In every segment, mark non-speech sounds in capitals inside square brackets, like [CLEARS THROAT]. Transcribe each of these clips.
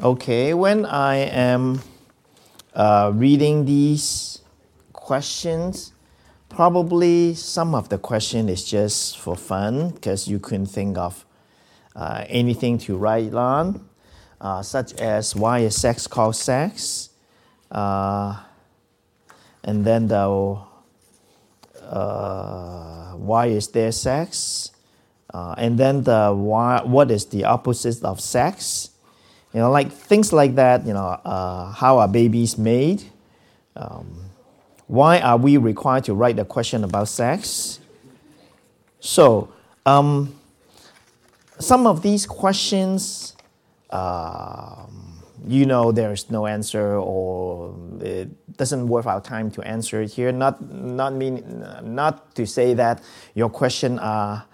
Okay, when I am uh, reading these questions, probably some of the question is just for fun because you couldn't think of uh, anything to write on, uh, such as why is sex called sex, uh, and then the uh, why is there sex, uh, and then the why, what is the opposite of sex you know, like things like that, you know, uh, how are babies made? Um, why are we required to write a question about sex? So, um, some of these questions, um, you know, there's no answer or it doesn't worth our time to answer it here. Not, not, mean, not to say that your question are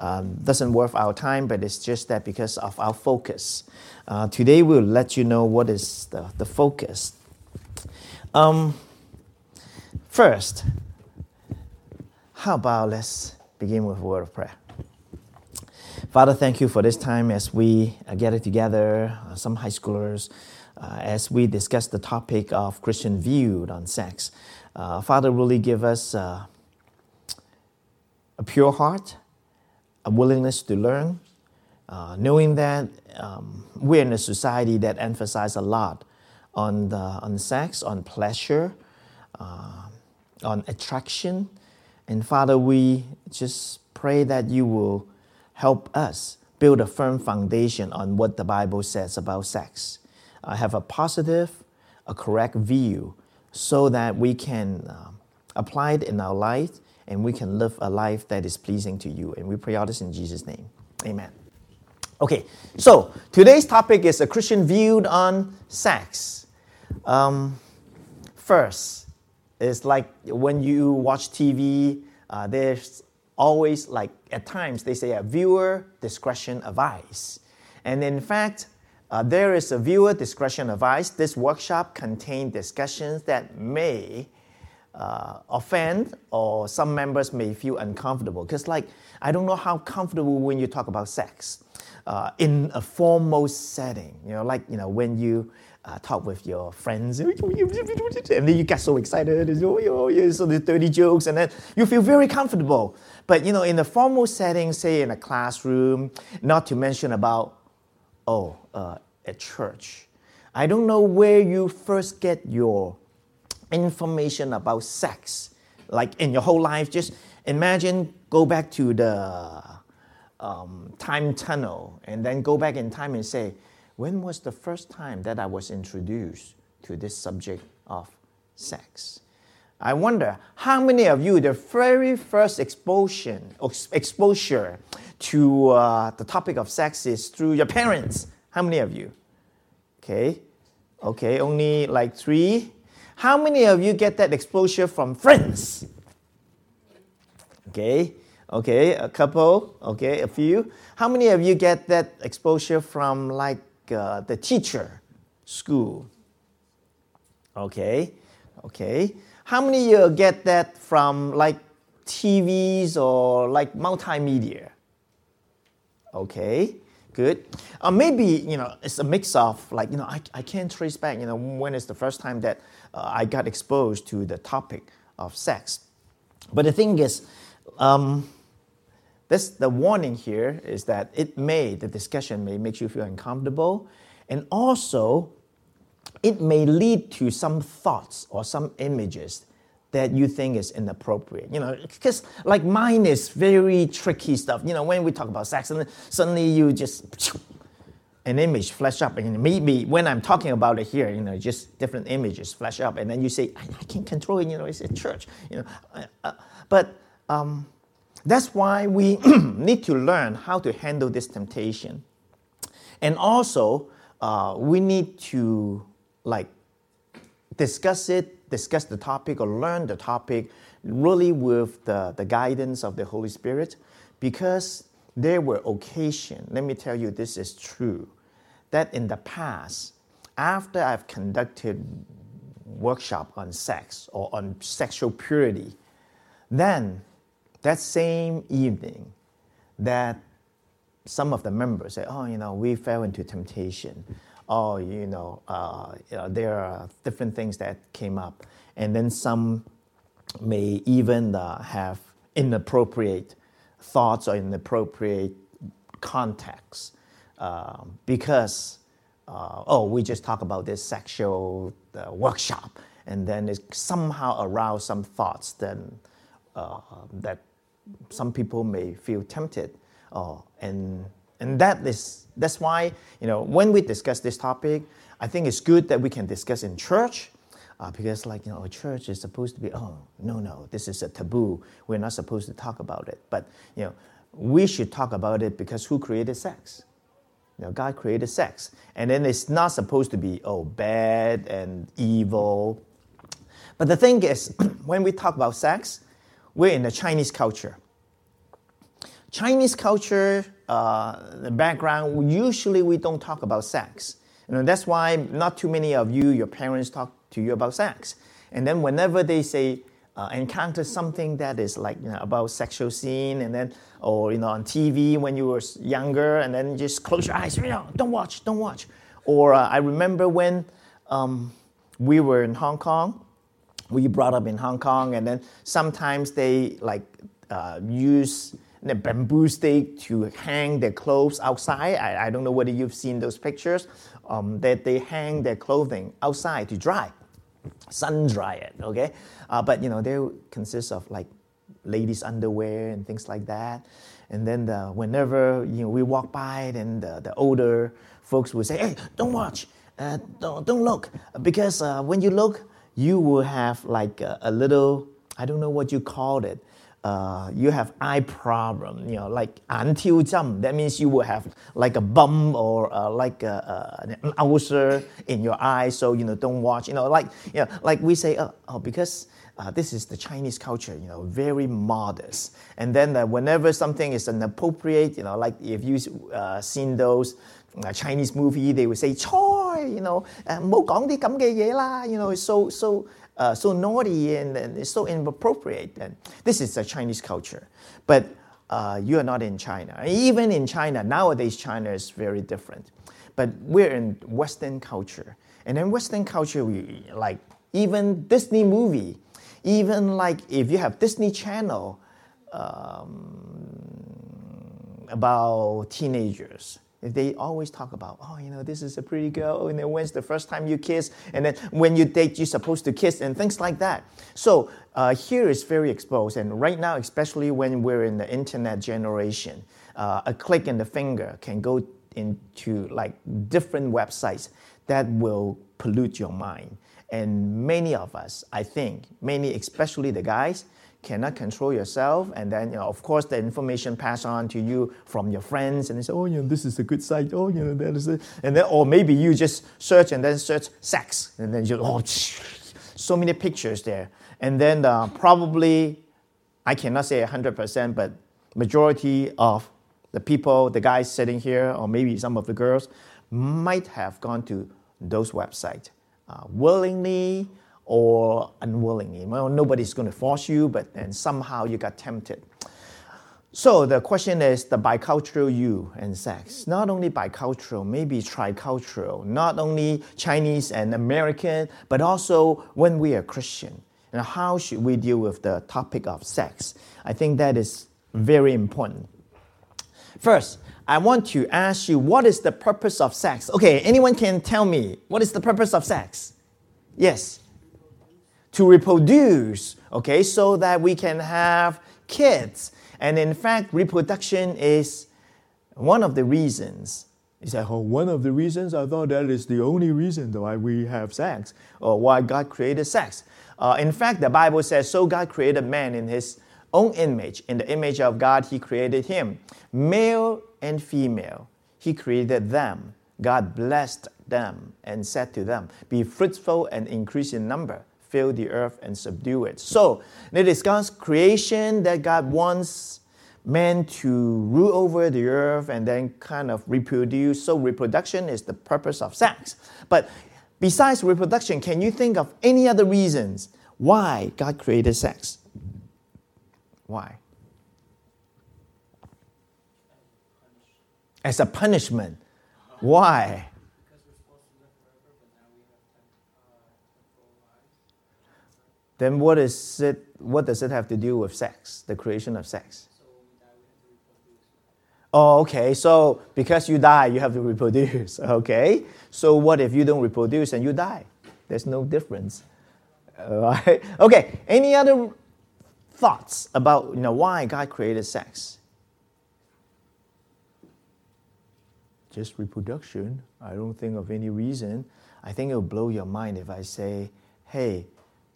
um, doesn't worth our time, but it's just that because of our focus. Uh, today we'll let you know what is the, the focus. Um, first, how about let's begin with a word of prayer. Father, thank you for this time as we uh, gather together, uh, some high schoolers, uh, as we discuss the topic of Christian view on sex. Uh, Father, really give us uh, a pure heart, a willingness to learn, uh, knowing that um, we're in a society that emphasizes a lot on, the, on sex, on pleasure, uh, on attraction. And Father, we just pray that you will help us build a firm foundation on what the Bible says about sex. Uh, have a positive, a correct view so that we can uh, apply it in our life and we can live a life that is pleasing to you. And we pray all this in Jesus' name. Amen. Okay, so today's topic is a Christian view on sex. Um, first, it's like when you watch TV, uh, there's always like at times they say a viewer discretion advice. And in fact, uh, there is a viewer discretion advice. This workshop contains discussions that may uh, offend or some members may feel uncomfortable. Because like i don't know how comfortable when you talk about sex uh, in a formal setting you know like you know when you uh, talk with your friends and then you get so excited and oh, oh, so the dirty jokes and then you feel very comfortable. But you know in a formal setting say in a classroom not to mention about oh uh, at church i don't know where you first get your information about sex, like in your whole life, just imagine go back to the um, time tunnel and then go back in time and say, when was the first time that I was introduced to this subject of sex? I wonder how many of you, the very first exposure, exposure to uh, the topic of sex is through your parents? How many of you? Okay, okay, only like three. How many of you get that exposure from friends? Okay, okay, a couple, okay, a few. How many of you get that exposure from like uh, the teacher, school? Okay, okay. How many of you get that from like TVs or like multimedia? Okay, good. Uh, maybe you know it's a mix of like you know I, I can't trace back you know when is the first time that uh, I got exposed to the topic of sex. But the thing is, um, this, the warning here is that it may, the discussion may make you feel uncomfortable, and also it may lead to some thoughts or some images that you think is inappropriate. You know, because like mine is very tricky stuff. You know, when we talk about sex, and suddenly you just an image flash up, and maybe when I'm talking about it here, you know, just different images flash up, and then you say, I, I can't control it. You know, it's a church. You know, uh, uh, but um, that's why we [CLEARS THROAT] need to learn how to handle this temptation, and also uh, we need to like discuss it, discuss the topic, or learn the topic really with the, the guidance of the Holy Spirit, because there were occasions, let me tell you this is true, that in the past, after I've conducted workshop on sex or on sexual purity, then that same evening that some of the members say, oh, you know, we fell into temptation. Oh, you know, uh, you know, there are different things that came up. And then some may even uh, have inappropriate thoughts or inappropriate context uh, because, oh, we just talk about this sexual uh, workshop, and then it somehow arouse some thoughts then, uh, that some people may feel tempted. and and that is that's why you know when we discuss this topic, I think it's good that we can discuss in church. Uh, because like you know a church is supposed to be oh no no this is a taboo we're not supposed to talk about it but you know we should talk about it because who created sex you know, God created sex. And then it's not supposed to be, oh, bad and evil. But the thing is, [CLEARS THROAT] when we talk about sex, we're in the Chinese culture. Chinese culture, uh, the background, usually we don't talk about sex. You know, that's why not too many of you, your parents talk to you about sex. And then whenever they say, uh, encounter something that is like you know, about sexual scene and then or you know on TV when you were younger and then just close your eyes you know don't watch don't watch or uh, I remember when um, we were in Hong Kong we brought up in Hong Kong and then sometimes they like uh, use the bamboo stick to hang their clothes outside I, I don't know whether you've seen those pictures um, that they hang their clothing outside to dry sun dry it, okay? Uh, but you know, they consist of like ladies' underwear and things like that. And then the, whenever you know we walk by, then the, the older folks will say, "Hey, don't watch, uh, don't don't look, because uh, when you look, you will have like a, a little I don't know what you called it, uh, you have eye problem, you know, like until jump. That means you will have like a bump or uh, like a, uh, an ulcer in your eye. So you know, don't watch. You know, like you know, like we say, oh, oh because. Uh, this is the Chinese culture, you know, very modest. And then uh, whenever something is inappropriate, you know, like if you've uh, seen those uh, Chinese movie, they would say, "Choi," you know, 唔好讲啲咁嘅嘢啦. You know, it's so so uh, so naughty and, and so inappropriate. And this is a Chinese culture. But uh, you are not in China. Even in China, nowadays, China is very different. But we're in Western culture. And in Western culture, we like even Disney movie, even like if you have Disney Channel um, about teenagers, they always talk about, oh, you know, this is a pretty girl, and then when's the first time you kiss, and then when you date, you're supposed to kiss, and things like that. So uh, here is very exposed, and right now, especially when we're in the internet generation, uh, a click in the finger can go into like different websites that will pollute your mind. And many of us, I think, many, especially the guys, cannot control yourself, and then you know, of course, the information passed on to you from your friends, and they say, "Oh, you know, this is a good site. Oh, you know, that is it." And then, or maybe you just search and then search sex, and then you oh, [SNIFFS] so many pictures there, and then uh, probably, I cannot say hundred percent, but majority of the people, the guys sitting here, or maybe some of the girls, might have gone to those websites uh, willingly or unwillingly. Well, nobody's going to force you, but then somehow you got tempted. So the question is the bicultural you and sex. Not only bicultural, maybe tricultural, not only Chinese and American, but also when we are Christian. And how should we deal with the topic of sex? I think that is very important. First, I want to ask you what is the purpose of sex? Okay, anyone can tell me what is the purpose of sex? Yes to reproduce, okay, so that we can have kids. And in fact, reproduction is one of the reasons. He said, Oh, one of the reasons? I thought that is the only reason why we have sex or why God created sex. Uh, in fact, the Bible says, So God created man in his own image. In the image of God, he created him. Male and female, he created them. God blessed them and said to them, Be fruitful and increase in number fill the earth and subdue it. So it is God's creation that God wants man to rule over the earth and then kind of reproduce. So reproduction is the purpose of sex. But besides reproduction, can you think of any other reasons why God created sex? Why? As a punishment. Why? Then what is it? What does it have to do with sex? The creation of sex. Oh, okay. So because you die, you have to reproduce. [LAUGHS] Okay. So what if you don't reproduce and you die? There's no difference. All [LAUGHS] right. Okay. Any other thoughts about you know why God created sex? Just reproduction. I don't think of any reason. I think it'll blow your mind if I say, "Hey,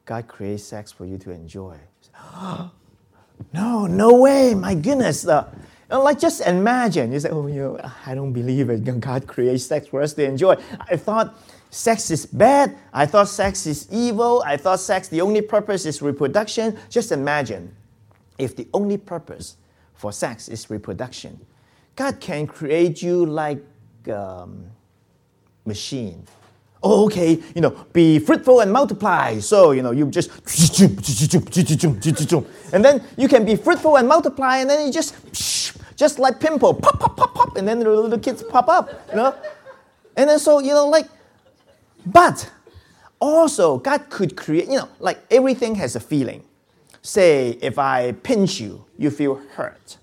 God creates sex for you to enjoy." [GASPS] no, no way. My goodness. Uh, like just imagine. You say, "Oh, you know, I don't believe it. [LAUGHS] God creates sex for us to enjoy." I thought sex is bad. I thought sex is evil. I thought sex, the only purpose is reproduction. Just imagine if the only purpose for sex is reproduction. God can create you like um, machine. Oh, okay, you know, be fruitful and multiply. So, you know, you just, [LAUGHS] and then you can be fruitful and multiply, and then you just, [LAUGHS] just like pimple, pop, pop, pop, pop, and then the little kids pop up, you know? And then so, you know, like, but also, God could create, you know, like everything has a feeling. Say, if I pinch you, you feel hurt.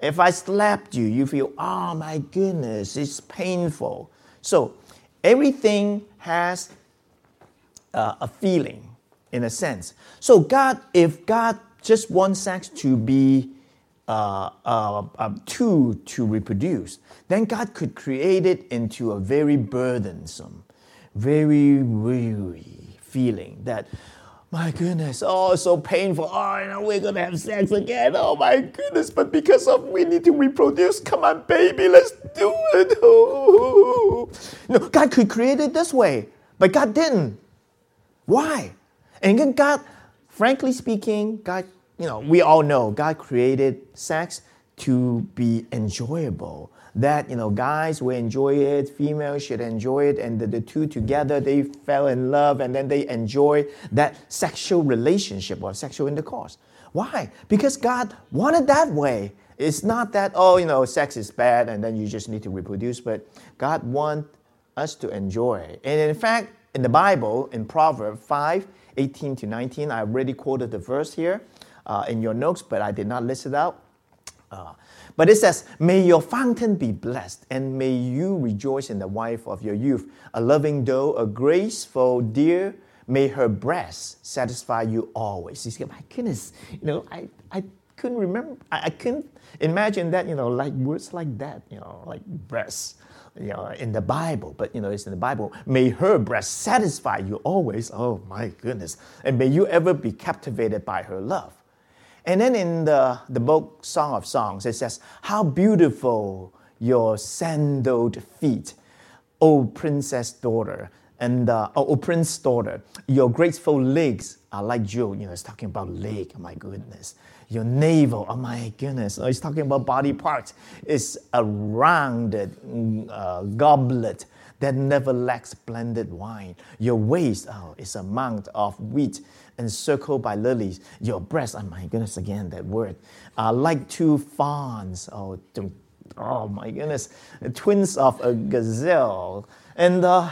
If I slapped you, you feel, oh my goodness, it's painful. So, everything has uh, a feeling in a sense. So, God, if God just wants sex to be uh, uh, a tool to reproduce, then God could create it into a very burdensome very weary feeling that, my goodness, oh, it's so painful. Oh, we're to have sex again. Oh, my goodness. But because of we need to reproduce, come on, baby, let's do it. [LAUGHS] Know, God could create it this way, but God didn't. Why? And then God, frankly speaking, God, you know, we all know God created sex to be enjoyable that you know guys will enjoy it females should enjoy it and the, the two together they fell in love and then they enjoy that sexual relationship or sexual intercourse. Why? Because god wanted that way. It's not that oh you know sex is bad and then you just need to reproduce but god wants us to enjoy and in fact in the bible in proverbs 5 18 to 19 i already quoted the verse here uh, in your notes but i did not list it out. Uh, but it says, May your fountain be blessed, and may you rejoice in the wife of your youth, a loving doe, a graceful deer. May her breast satisfy you always. You see, my goodness, you know, I, I couldn't remember, I, I couldn't imagine that, you know, like words like that, you know, like breast you know, in the Bible, but you know, it's in the Bible. May her breast satisfy you always. Oh my goodness. And may you ever be captivated by her love. And then in the, the book Song of Songs, it says, How beautiful your sandaled feet, O princess daughter, and uh, oh, prince daughter, your graceful legs are like jewel. You know, it's talking about leg, oh my goodness. Your navel, oh my goodness. Oh, it's talking about body parts. It's a rounded uh, goblet that never lacks blended wine. Your waist, oh, is a mount of wheat encircled by lilies. Your breasts, oh my goodness, again, that word, are like two fawns. Oh, oh my goodness, twins of a gazelle. And, uh,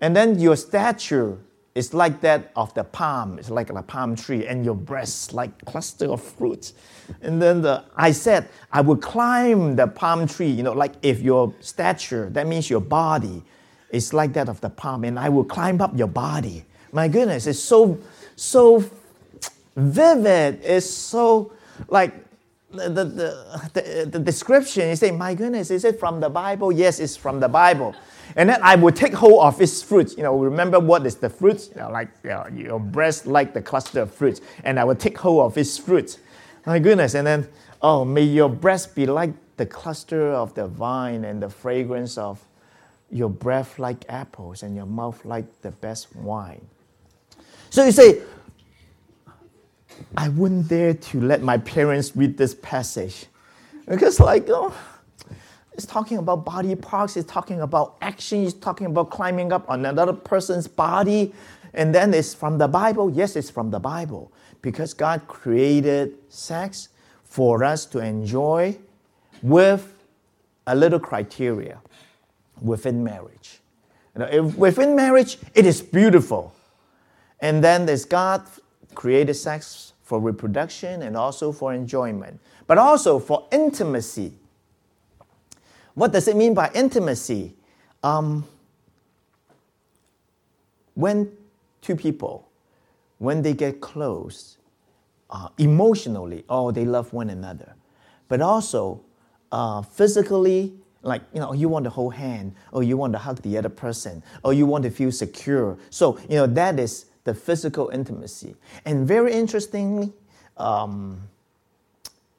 and then your stature is like that of the palm. It's like a palm tree, and your breasts like cluster of fruits. And then the, I said, I will climb the palm tree. You know, like if your stature, that means your body, is like that of the palm, and I will climb up your body. My goodness, it's so so vivid, it's so like the, the, the, the, description, you say, my goodness, is it from the Bible? Yes, it's from the Bible. And then I would take hold of its fruit. You know, remember what is the fruit? You know, like you know, your breast like the cluster of fruit. And I would take hold of its fruit. My goodness. And then, oh, may your breast be like the cluster of the vine and the fragrance of your breath like apples and your mouth like the best wine. So you say, I wouldn't dare to let my parents read this passage. Because, like, oh, it's talking about body parts, it's talking about action, it's talking about climbing up on another person's body. And then it's from the Bible. Yes, it's from the Bible. Because God created sex for us to enjoy with a little criteria within marriage. You know, within marriage, it is beautiful. And then there's God created sex for reproduction and also for enjoyment, but also for intimacy. What does it mean by intimacy? Um, when two people, when they get close, uh, emotionally, oh, they love one another, but also uh, physically, like you know, you want to hold hand, or you want to hug the other person, or you want to feel secure. So you know that is the physical intimacy. And very interestingly, um,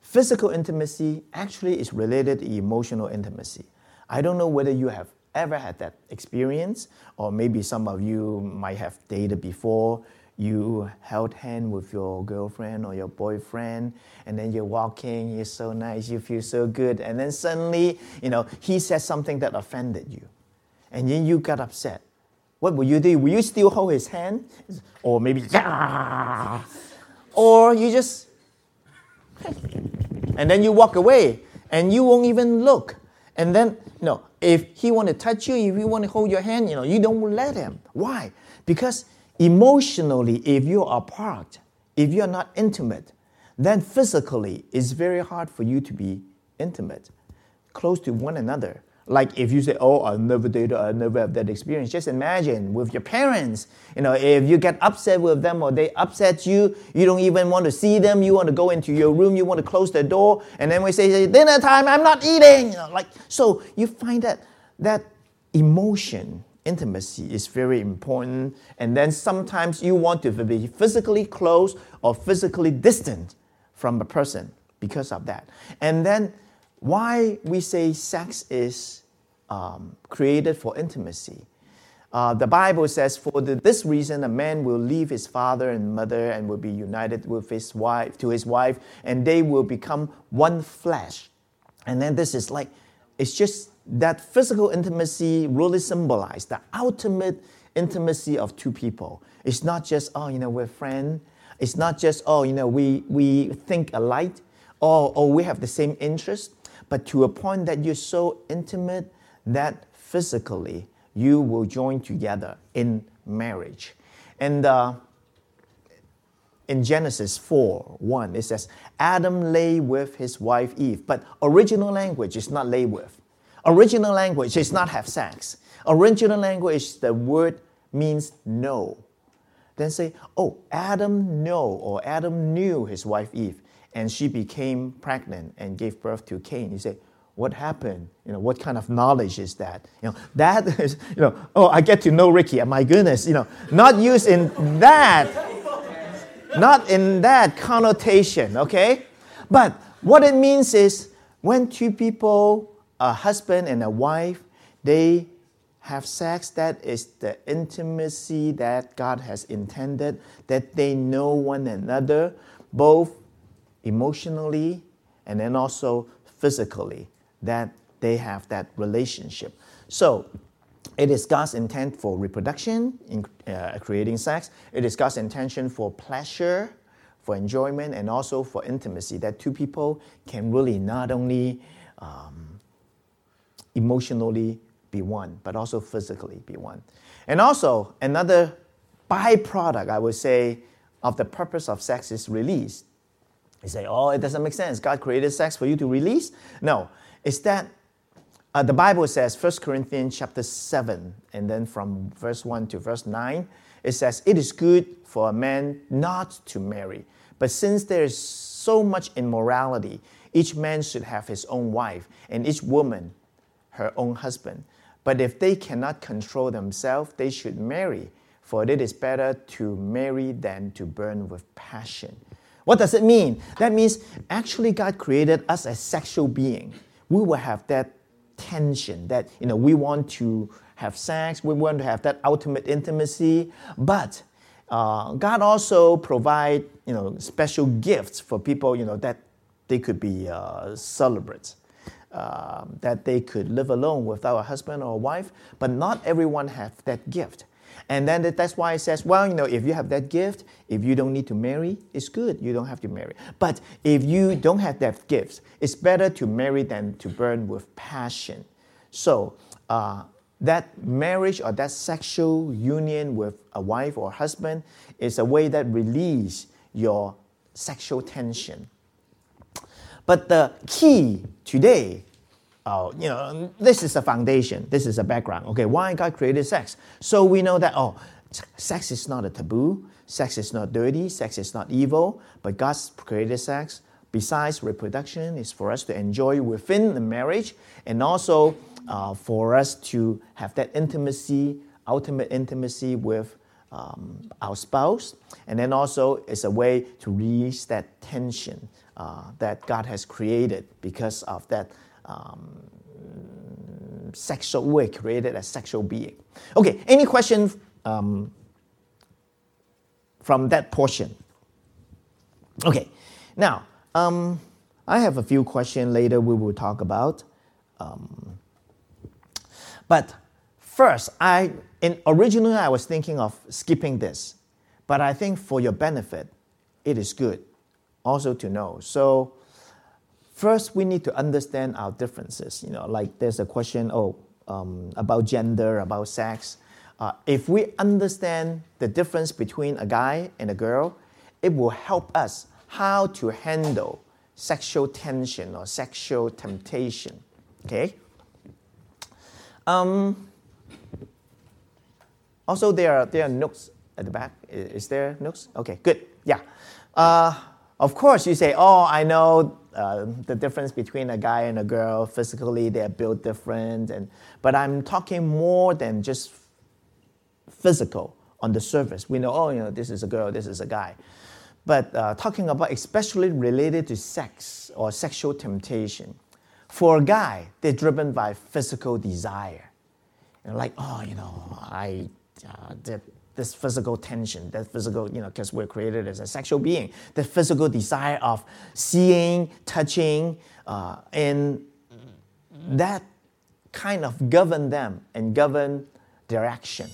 physical intimacy actually is related to emotional intimacy. I don't know whether you have ever had that experience, or maybe some of you might have dated before. You held hand with your girlfriend or your boyfriend, and then you're walking, you're so nice, you feel so good, and then suddenly, you know, he said something that offended you, and then you got upset. What will you do? Will you still hold his hand? Or maybe, yeah. Or you just, and then you walk away and you won't even look. And then, you know, if he want to touch you, if he want to hold your hand, you know, you don't let him. Why? Because emotionally, if you're apart, if you're not intimate, then physically it's very hard for you to be intimate, close to one another. Like if you say, "Oh, I never dated, I never have that experience." Just imagine with your parents. You know, if you get upset with them or they upset you, you don't even want to see them. You want to go into your room. You want to close the door, and then we say, "Dinner time. I'm not eating." You know, like so. You find that that emotion, intimacy is very important. And then sometimes you want to be physically close or physically distant from a person because of that. And then why we say sex is um, created for intimacy. Uh, the Bible says, For this reason, a man will leave his father and mother and will be united with his wife to his wife, and they will become one flesh. And then this is like, it's just that physical intimacy really symbolizes the ultimate intimacy of two people. It's not just, oh, you know, we're friends. It's not just, oh, you know, we, we think alike, or, or we have the same interest but to a point that you're so intimate that physically you will join together in marriage. And uh, in Genesis 4 1, it says, Adam lay with his wife Eve. But original language is not lay with. Original language is not have sex. Original language, the word means know. Then say, oh, Adam know or Adam knew his wife Eve and she became pregnant and gave birth to Cain. You say, what happened? You know, what kind of knowledge is that? You know, that [LAUGHS] is, you know, oh, I get to know Ricky. My goodness, you know, not used in that, not in that connotation, okay? But what it means is when two people, a husband and a wife, they have sex, that is the intimacy that God has intended, that they know one another, both emotionally and then also physically that they have that relationship. So it is God's intent for reproduction, in uh, creating sex. It is God's intention for pleasure, for enjoyment, and also for intimacy. That two people can really not only um, emotionally be one, but also physically be one. And also, another byproduct, I would say, of the purpose of sex is release. You say, oh, it doesn't make sense. God created sex for you to release? No, it's that uh, the Bible says, 1 Corinthians chapter 7, and then from verse 1 to verse 9, it says, It is good for a man not to marry. But since there is so much immorality, each man should have his own wife, and each woman her own husband. But if they cannot control themselves, they should marry, for it is better to marry than to burn with passion. What does it mean? That means actually God created us as sexual being. We will have that tension that you know we want to have sex, we want to have that ultimate intimacy, but uh, God also provide you know special gifts for people you know that they could be uh, celebrates. Uh, that they could live alone without a husband or a wife, but not everyone have that gift. And then that's why it says, well, you know, if you have that gift, if you don't need to marry, it's good. You don't have to marry. But if you don't have that gift, it's better to marry than to burn with passion. So uh, that marriage or that sexual union with a wife or husband is a way that release your sexual tension. But the key today, uh, you know, this is the foundation, this is the background. Okay, why God created sex? So we know that, oh, sex is not a taboo, sex is not dirty, sex is not evil, but God's created sex. Besides reproduction, is for us to enjoy within the marriage and also uh, for us to have that intimacy, ultimate intimacy with um, our spouse. And then also, it's a way to release that tension uh, that God has created because of that um, sexual, we're created as sexual being. Okay, any question um, from that portion? Okay, now, um, I have a few questions later we will talk about. Um, but first, I in originally I was thinking of skipping this, but I think for your benefit, it is good also to know. So first we need to understand our differences. You know, like there's a question, oh, um, about gender, about sex. Uh, if we understand the difference between a guy and a girl, it will help us how to handle sexual tension or sexual temptation. Okay? Um, also, there are, there are notes at the back. Is, there nooks? Okay, good. Yeah. Uh, of course, you say, oh, I know uh, the difference between a guy and a girl. Physically, they're built different. And, but I'm talking more than just physical on the surface. We know, oh, you know, this is a girl, this is a guy. But uh, talking about especially related to sex or sexual temptation. For a guy, they're driven by physical desire. Know, like, oh, you know, I uh, this physical tension, that physical, you know, because we're created as a sexual being, the physical desire of seeing, touching, uh, and that kind of govern them and govern their action.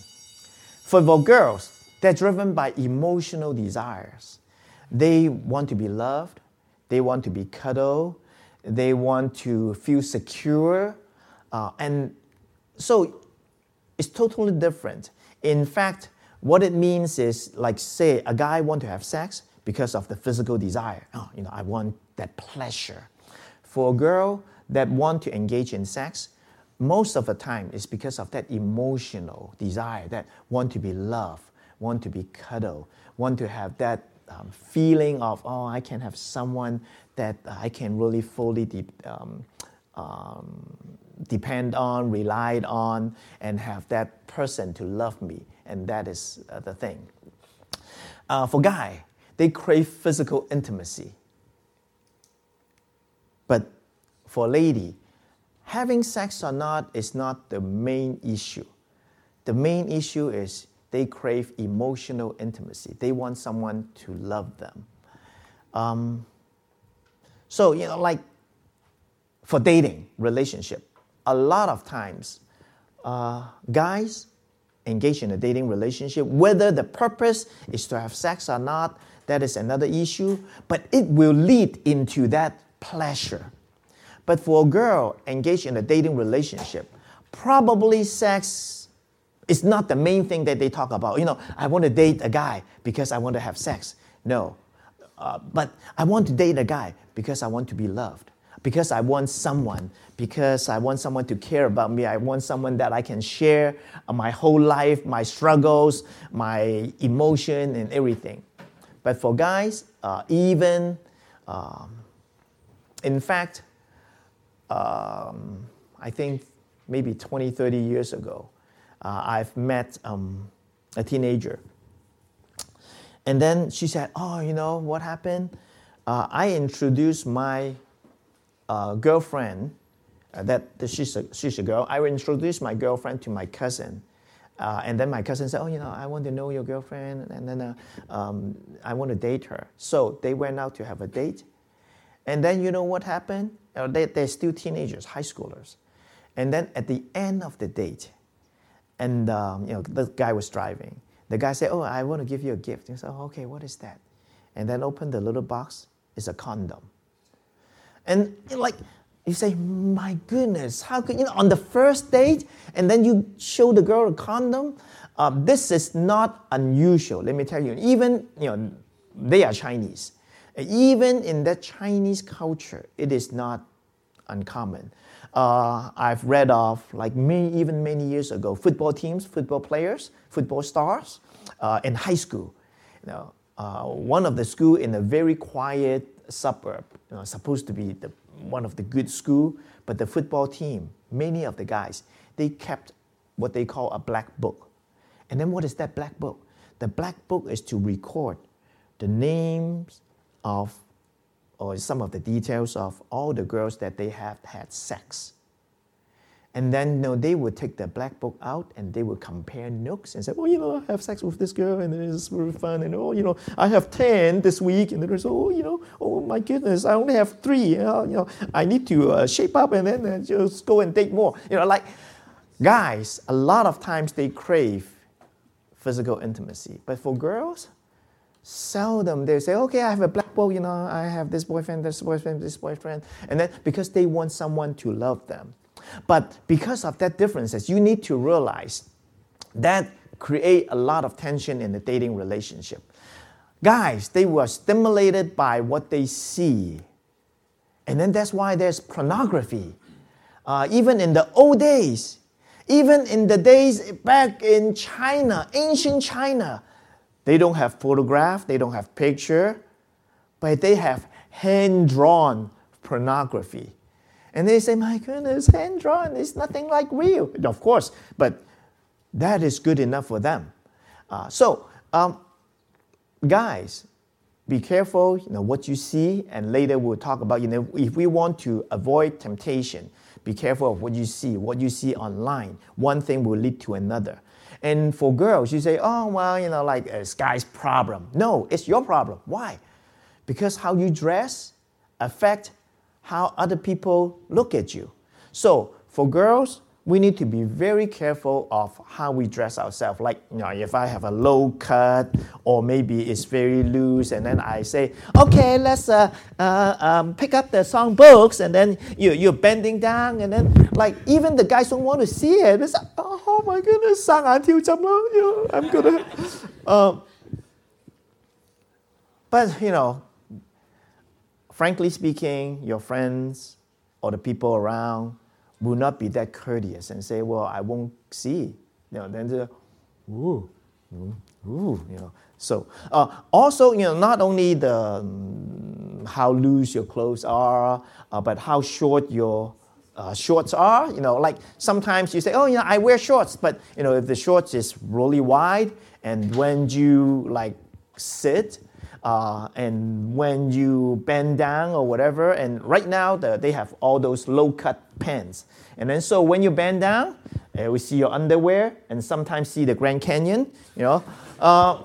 For the girls, they're driven by emotional desires. They want to be loved, they want to be cuddled, they want to feel secure, uh, and so it's totally different. In fact, what it means is like say a guy want to have sex because of the physical desire. Oh, you know, I want that pleasure. For a girl that want to engage in sex, most of the time it's because of that emotional desire that want to be loved, want to be cuddled, want to have that um, feeling of oh I can have someone that I can really fully de- um, um, depend on, rely on, and have that person to love me. And that is uh, the thing. Uh, for guy, they crave physical intimacy. But for lady, having sex or not is not the main issue. The main issue is they crave emotional intimacy. They want someone to love them. Um, so, you know, like for dating relationship, a lot of times, uh, guys engage in a dating relationship, whether the purpose is to have sex or not, that is another issue, but it will lead into that pleasure. But for a girl engaged in a dating relationship, probably sex is not the main thing that they talk about. You know, I want to date a guy because I want to have sex. No. Uh, but I want to date a guy because I want to be loved because I want someone, because I want someone to care about me. I want someone that I can share my whole life, my struggles, my emotion, and everything. But for guys, uh, even, um, in fact, um, I think maybe 20, 30 years ago, uh, I've met um, a teenager. And then she said, Oh, you know what happened? Uh, I introduced my uh, girlfriend, uh, that, she's, a, she's a girl, I introduced my girlfriend to my cousin. Uh, and then my cousin said, Oh, you know, I want to know your girlfriend, and then uh, um, I want to date her. So they went out to have a date. And then you know what happened? Uh, they, they're still teenagers, high schoolers. And then at the end of the date, and um, you know, the guy was driving. The guy said, Oh, I want to give you a gift. He said, Oh, okay, what is that? And then opened the little box, it's a condom. And like You say, my goodness, how could you know on the first date and then you show the girl a condom? Uh, this is not unusual. Let me tell you. Even you know they are Chinese. Even in that Chinese culture, it is not uncommon. Uh, I've read of like many, even many years ago, football teams, football players, football stars uh, in high school. You know, uh, one of the school in a very quiet suburb, you know, supposed to be the, one of the good school, but the football team, many of the guys, they kept what they call a black book. And then what is that black book? The black book is to record the names of or some of the details of all the girls that they have had sex. And then you know, they would take the black book out and they would compare nooks and say, oh, you know, I have sex with this girl and it's very fun. And oh, you know, I have 10 this week. And there's, oh, you know, oh my goodness, I only have three. You know, you know I need to uh, shape up and then uh, just go and date more. You know, like guys, a lot of times they crave physical intimacy. But for girls, seldom they say, okay, I have a black book, you know, I have this boyfriend, this boyfriend, this boyfriend. And then because they want someone to love them. But because of that differences, you need to realize that create a lot of tension in the dating relationship. Guys, they were stimulated by what they see. And then that's why there's pornography. Uh, even in the old days, even in the days back in China, ancient China, they don't have photograph, they don't have picture, but they have hand-drawn pornography. And they say, my goodness, hand-drawn is nothing like real. Of course, but that is good enough for them. Uh, so, um, guys, be careful, you know, what you see, and later we'll talk about, you know, if we want to avoid temptation, be careful of what you see, what you see online. One thing will lead to another. And for girls, you say, oh, well, you know, like it's guy's problem. No, it's your problem. Why? Because how you dress affect how other people look at you. So for girls, we need to be very careful of how we dress ourselves. Like, you know, if I have a low cut or maybe it's very loose, and then I say, okay, let's uh, uh, um, pick up the song books, and then you, you're bending down, and then like even the guys don't want to see it. It's like, oh my goodness, 生眼跳针咯, you know, I'm gonna. [LAUGHS] Um, but you know, frankly speaking, your friends or the people around will not be that courteous and say, well, I won't see. You know, then the, ooh, ooh, ooh, you know. So uh, also, you know, not only the um, how loose your clothes are, uh, but how short your uh, shorts are. You know, like sometimes you say, oh, you know, I wear shorts, but you know, if the shorts is really wide, and when you like sit, uh, and when you bend down or whatever, and right now the, they have all those low cut pants. And then so when you bend down, uh, we see your underwear and sometimes see the Grand Canyon, you know. Uh,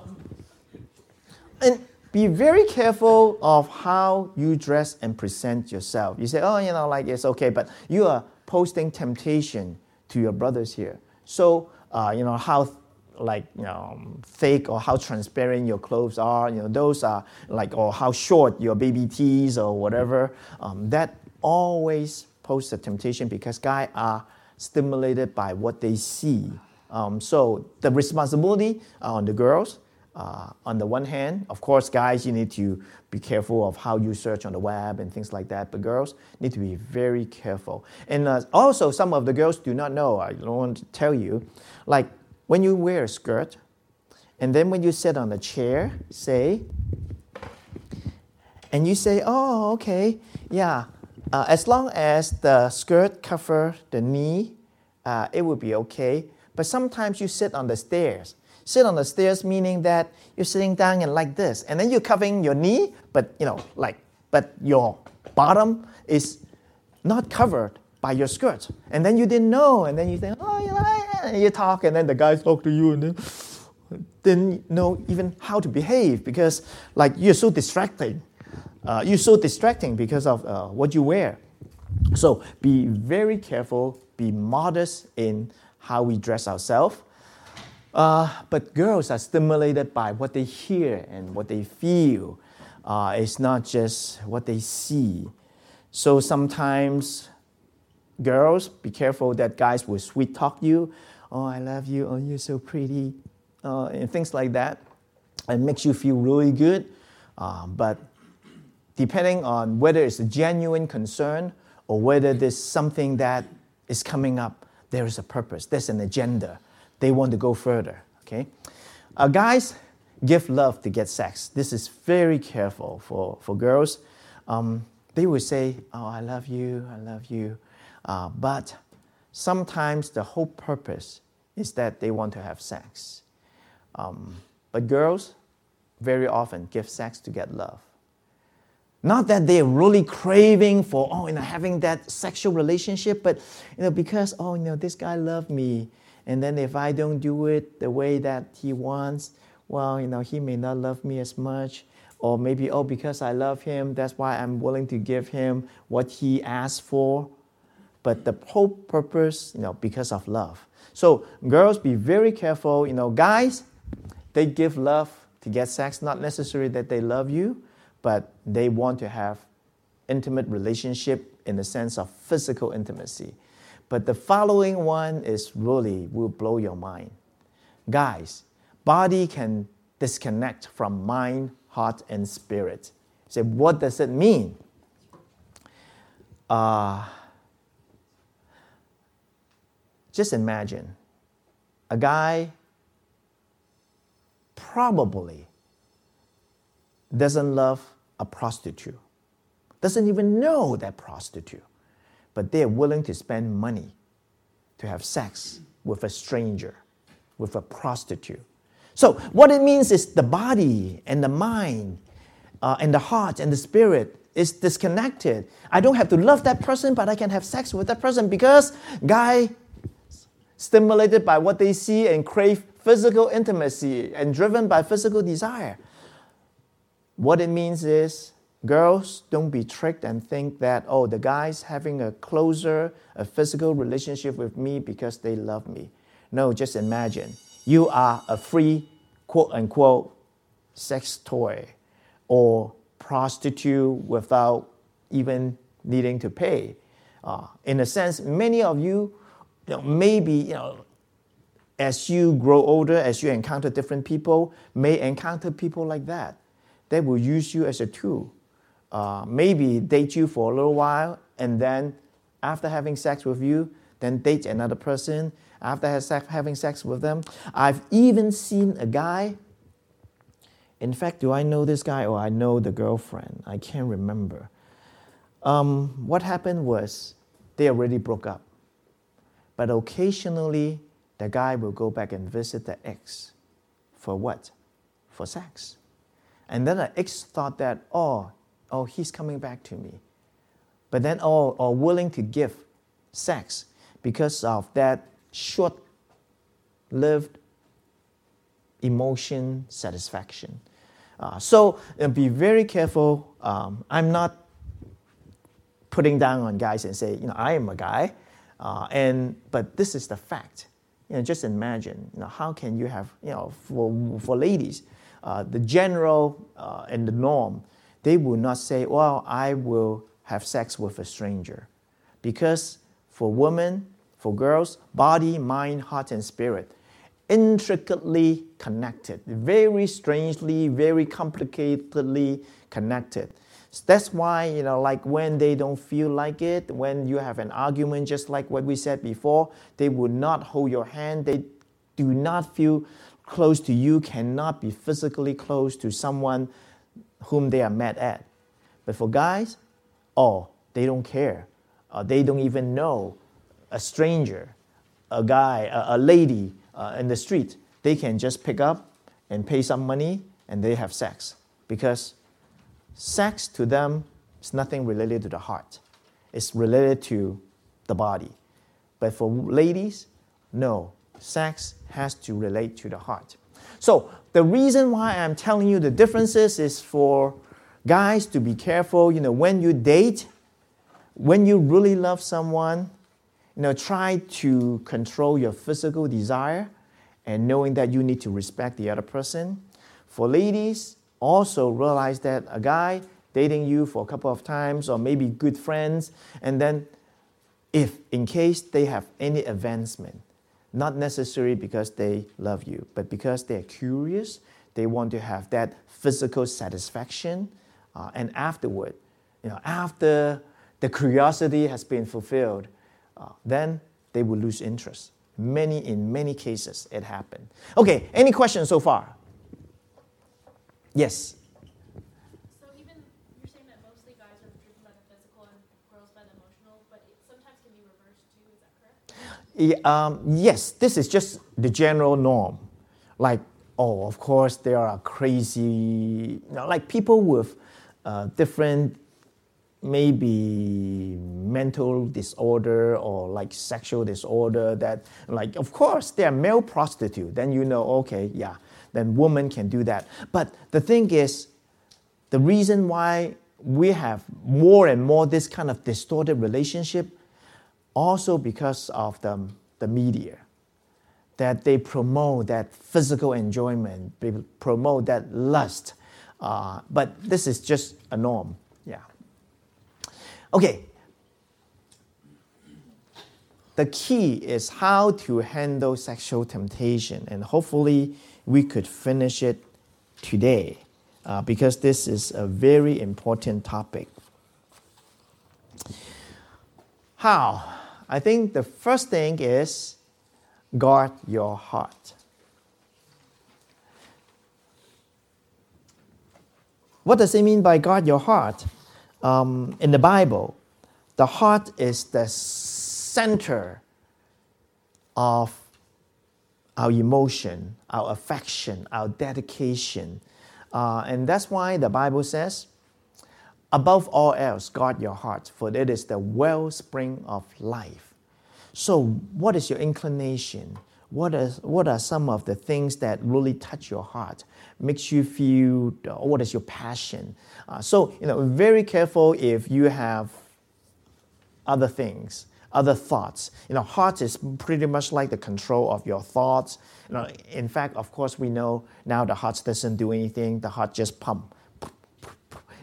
and be very careful of how you dress and present yourself. You say, oh, you know, like it's okay, but you are posting temptation to your brothers here. So, uh, you know, how like you know thick or how transparent your clothes are you know those are like or how short your baby tees or whatever. Um, that always poses a temptation because guys are stimulated by what they see. Um, so the responsibility on the girls uh, on the one hand of course guys you need to be careful of how you search on the web and things like that but girls need to be very careful. And uh, also some of the girls do not know i don't want to tell you like when you wear a skirt, and then when you sit on a chair, say, and you say, oh, okay, yeah, uh, as long as the skirt cover the knee, uh, it will be okay. But sometimes you sit on the stairs. Sit on the stairs meaning that you're sitting down and like this, and then you're covering your knee, but you know, like, but your bottom is not covered by your skirt. And then you didn't know, and then you think, oh, you know, and you talk, and then the guys talk to you, and then [SIGHS] didn't know even how to behave because like you're so distracting. Uh, you're so distracting because of uh, what you wear. So be very careful, be modest in how we dress ourselves. Uh, but girls are stimulated by what they hear and what they feel. Uh, it's not just what they see. So sometimes, girls, be careful that guys will sweet talk you. Oh, I love you. Oh, you're so pretty. Uh, and things like that. It makes you feel really good. Uh, but depending on whether it's a genuine concern or whether there's something that is coming up, there is a purpose, there's an agenda. They want to go further. Okay? Uh, guys, give love to get sex. This is very careful for, for girls. Um, they will say, Oh, I love you, I love you. Uh, but sometimes the whole purpose is that they want to have sex. Um, but girls very often give sex to get love. Not that they're really craving for, oh, you know, having that sexual relationship, but, you know, because, oh, you know, this guy loved me. And then if I don't do it the way that he wants, well, you know, he may not love me as much. Or maybe, oh, because I love him, that's why I'm willing to give him what he asked for. But the whole purpose, you know, because of love. So girls, be very careful. You know, guys, they give love to get sex, not necessarily that they love you, but they want to have intimate relationship in the sense of physical intimacy. But the following one is really will blow your mind. Guys, body can disconnect from mind, heart, and spirit. So what does it mean? Uh, just imagine a guy probably doesn't love a prostitute, doesn't even know that prostitute, but they are willing to spend money to have sex with a stranger, with a prostitute. So, what it means is the body and the mind uh, and the heart and the spirit is disconnected. I don't have to love that person, but I can have sex with that person because guy stimulated by what they see and crave physical intimacy and driven by physical desire. What it means is girls don't be tricked and think that, oh, the guy's having a closer, a physical relationship with me because they love me. No, just imagine you are a free, quote unquote, sex toy or prostitute without even needing to pay. Uh, in a sense, many of you, you know, maybe you know, as you grow older, as you encounter different people, may encounter people like that. They will use you as a tool. Uh, maybe date you for a little while, and then after having sex with you, then date another person. After having sex with them, I've even seen a guy. In fact, do I know this guy or I know the girlfriend? I can't remember. Um, what happened was they already broke up. But occasionally, the guy will go back and visit the ex. For what? For sex. And then the ex thought that, oh, oh, he's coming back to me. But then, oh, or willing to give sex because of that short lived emotion satisfaction. Uh, so uh, be very careful. Um, I'm not putting down on guys and say, you know, I am a guy, uh, and but this is the fact. You know, just imagine, you know, how can you have, you know, for, for ladies, uh, the general uh, and the norm, they will not say, well, I will have sex with a stranger. Because for women, for girls, body, mind, heart, and spirit, intricately connected, very strangely, very complicatedly connected. That's why, you know, like when they don't feel like it, when you have an argument, just like what we said before, they would not hold your hand. They do not feel close to you, cannot be physically close to someone whom they are mad at. But for guys, oh, they don't care. Uh, they don't even know a stranger, a guy, a, a lady uh, in the street. They can just pick up and pay some money and they have sex because sex to them is nothing related to the heart. It's related to the body. But for ladies, no, sex has to relate to the heart. So, the reason why I'm telling you the differences is for guys to be careful, you know, when you date, when you really love someone, you know, try to control your physical desire and knowing that you need to respect the other person. For ladies, also realize that a guy dating you for a couple of times, or maybe good friends, and then if in case they have any advancement, not necessarily because they love you, but because they're curious, they want to have that physical satisfaction, uh, and afterward, you know, after the curiosity has been fulfilled, uh, then they will lose interest. Many, in many cases, it happened. Okay, any questions so far? Yes. So even you're saying that mostly guys are driven by the physical and girls by the emotional, but it sometimes can be reversed too. Is that correct? Yeah, um, yes, this is just the general norm. Like, oh, of course, there are crazy, you know, like people with uh, different maybe mental disorder or like sexual disorder that like of course they're male prostitute then you know okay yeah then women can do that. But the thing is the reason why we have more and more this kind of distorted relationship also because of the, the media that they promote that physical enjoyment they promote that lust. Uh, but this is just a norm yeah. Okay. The key is how to handle sexual temptation, and hopefully, we could finish it today uh, because this is a very important topic. How? I think the first thing is guard your heart. What does it mean by guard your heart? um, in the Bible, the heart is the center of our emotion, our affection, our dedication. Uh, and that's why the Bible says, above all else, guard your heart, for it is the wellspring of life. So, what is your inclination? What, is, what are some of the things that really touch your heart, makes you feel, what is your passion? Uh, so, you know, very careful if you have other things, other thoughts. You know, heart is pretty much like the control of your thoughts. You know, in fact, of course, we know now the heart doesn't do anything. The heart just pump.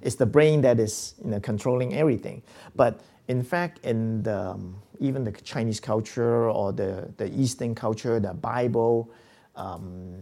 It's the brain that is you know, controlling everything. But in fact, in the, um, even the Chinese culture or the, the Eastern culture, the Bible, um,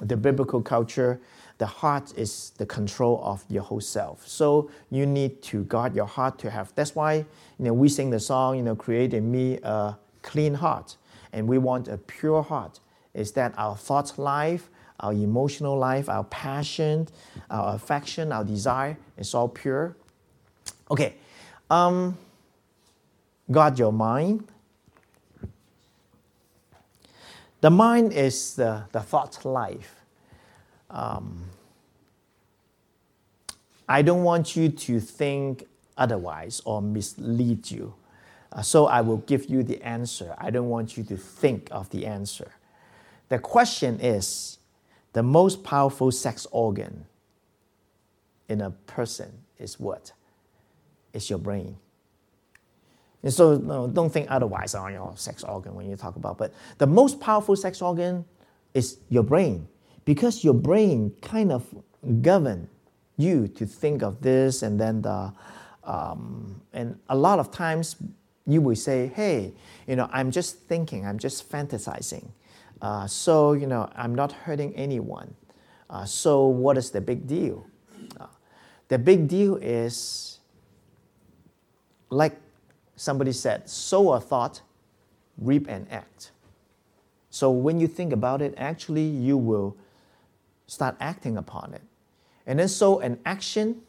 the biblical culture, the heart is the control of your whole self. So you need to guard your heart to have. That's why you know we sing the song, you know, create in me a clean heart, and we want a pure heart. Is that our thought life, our emotional life, our passion, our affection, our desire is all pure? Okay, um, guard your mind. The mind is the, the thought life. Um, I don't want you to think otherwise or mislead you. Uh, so I will give you the answer. I don't want you to think of the answer. The question is the most powerful sex organ in a person is what? It's your brain. And so no, don't think otherwise on your sex organ when you talk about. But the most powerful sex organ is your brain because your brain kind of govern you to think of this and then the um, and a lot of times you will say, hey, you know, I'm just thinking, I'm just fantasizing. Uh, so, you know, I'm not hurting anyone. Uh, so, what is the big deal? Uh, the big deal is like somebody said, sow a thought, reap an act. So when you think about it, actually you will start acting upon it. And then sow an action,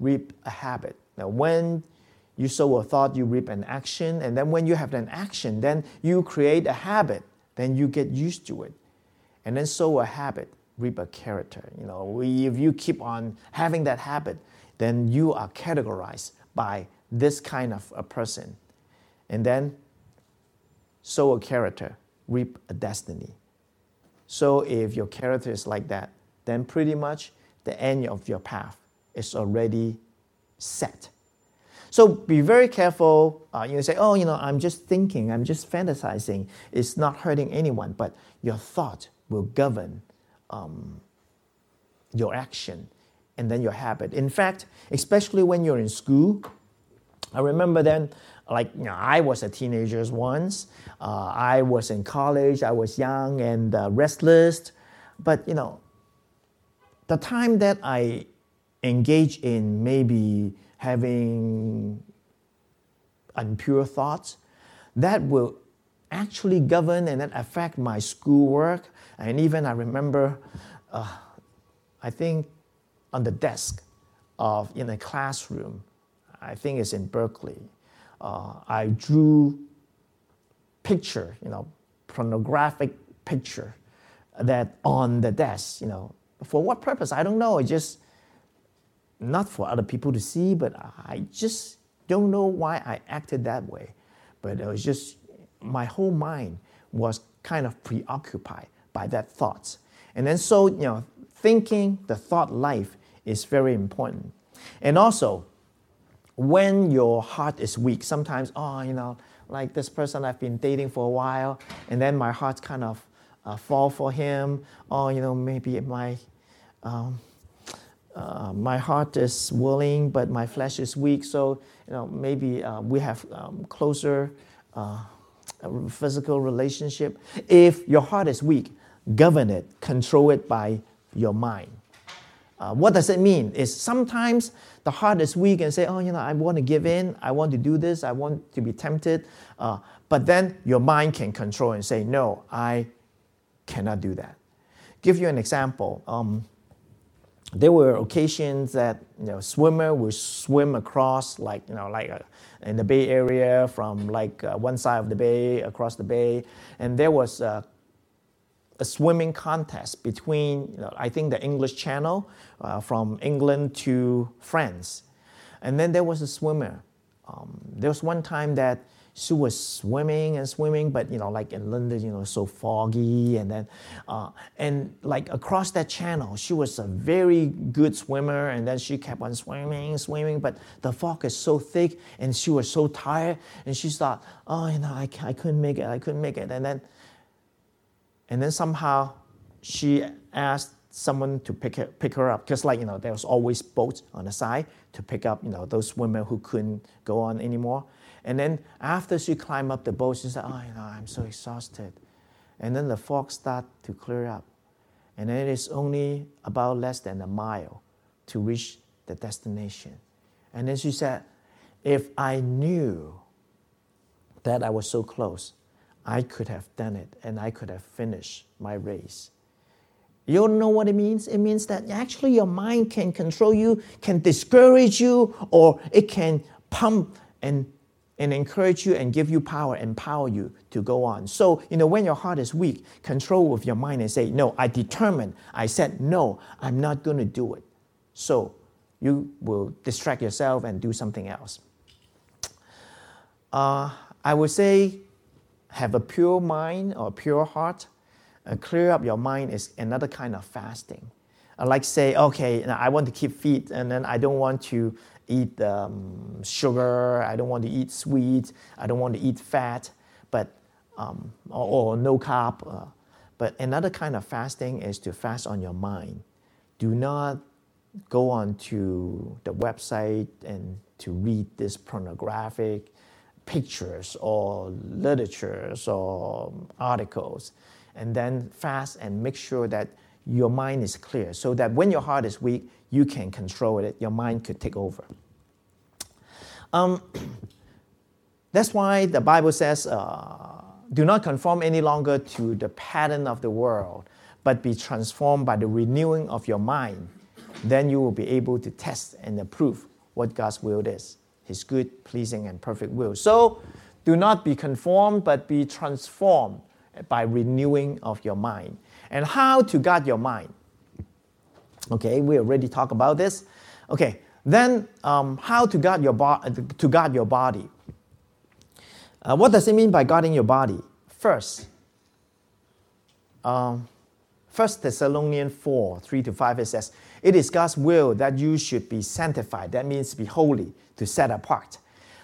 reap a habit. Now when you sow a thought, you reap an action, and then when you have an action, then you create a habit, then you get used to it. And then sow a habit, reap a character. You know, if you keep on having that habit, then you are categorized by this kind of a person. And then sow a character, reap a destiny. So if your character is like that, then pretty much the end of your path is already set. So be very careful. Uh, you say, oh, you know, I'm just thinking, I'm just fantasizing. It's not hurting anyone, but your thought will govern um, your action and then your habit. In fact, especially when you're in school, I remember then, like you know, I was a teenager once. Uh, I was in college. I was young and uh, restless, but you know, the time that I engage in maybe having impure thoughts, that will actually govern and then affect my schoolwork. And even I remember, uh, I think on the desk of in a classroom, I think it's in Berkeley, uh, I drew picture, you know, pornographic picture that on the desk, you know, for what purpose? I don't know. It just not for other people to see, but I just don't know why I acted that way. But it was just my whole mind was kind of preoccupied by that thoughts. And then so, you know, thinking the thought life is very important. And also, when your heart is weak, sometimes, oh, you know, like this person I've been dating for a while, and then my heart kind of uh, fall for him. Or, oh, you know, maybe my, um, uh, my heart is willing, but my flesh is weak. So, you know, maybe uh, we have um, closer uh, physical relationship. If your heart is weak, govern it, control it by your mind. Uh, what does it mean? Is sometimes the heart is weak and say, oh, you know, I want to give in, I want to do this, I want to be tempted. Uh, but then your mind can control and say, no, I cannot do that. Give you an example. Um, there were occasions that you know swimmer would swim across like you know like uh, in the Bay Area from like uh, one side of the bay across the bay, and there was a, a swimming contest between you know, I think the English Channel uh, from England to France, and then there was a swimmer. Um, there was one time that she was swimming and swimming, but you know, like in London, you know, so foggy, and then, uh, and like across that channel, she was a very good swimmer, and then she kept on swimming, swimming, but the fog is so thick, and she was so tired, and she thought, oh, you know, I, I couldn't make it, I couldn't make it, and then, and then somehow, she asked someone to pick her, pick her up, because like you know, there was always boats on the side to pick up, you know, those women who couldn't go on anymore. And then after she climbed up the boat, she said, Oh, you know, I'm so exhausted. And then the fog started to clear up. And then it is only about less than a mile to reach the destination. And then she said, If I knew that I was so close, I could have done it and I could have finished my race. You know what it means? It means that actually your mind can control you, can discourage you, or it can pump and and encourage you and give you power, empower you to go on. So, you know, when your heart is weak, control with your mind and say, No, I determined. I said, No, I'm not going to do it. So, you will distract yourself and do something else. Uh, I would say, have a pure mind or pure heart. Uh, clear up your mind is another kind of fasting. Uh, like say, okay, I want to keep fit, and then I don't want to eat um, sugar, I don't want to eat sweet, I don't want to eat fat, but um, or, or, no carb. Uh, but another kind of fasting is to fast on your mind. Do not go on to the website and to read this pornographic pictures or literatures or articles and then fast and make sure that your mind is clear so that when your heart is weak you can control it, your mind could take over. Um, [CLEARS THROAT] that's why the Bible says, uh, do not conform any longer to the pattern of the world, but be transformed by the renewing of your mind. Then you will be able to test and approve what God's will is, His good, pleasing, and perfect will. So do not be conformed, but be transformed by renewing of your mind. And how to guard your mind? Okay, we already talked about this. Okay, then um, how to guard your bo- to guard your body? Uh, what does it mean by guarding your body? First, um, First Thessalonians 4, 3 to 5, it says, It is God's will that you should be sanctified. That means be holy, to set apart.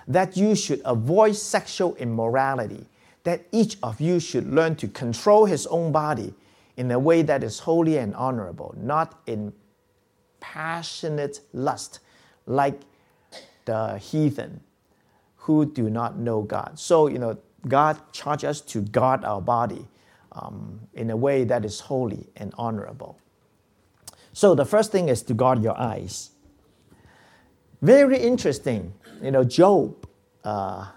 That you should avoid sexual immorality. That each of you should learn to control his own body in a way that is holy and honorable, not in passionate lust, like the heathen who do not know God. So, you know, God charges us to guard our body um, in a way that is holy and honorable. So, the first thing is to guard your eyes. Very interesting. You know, Job uh,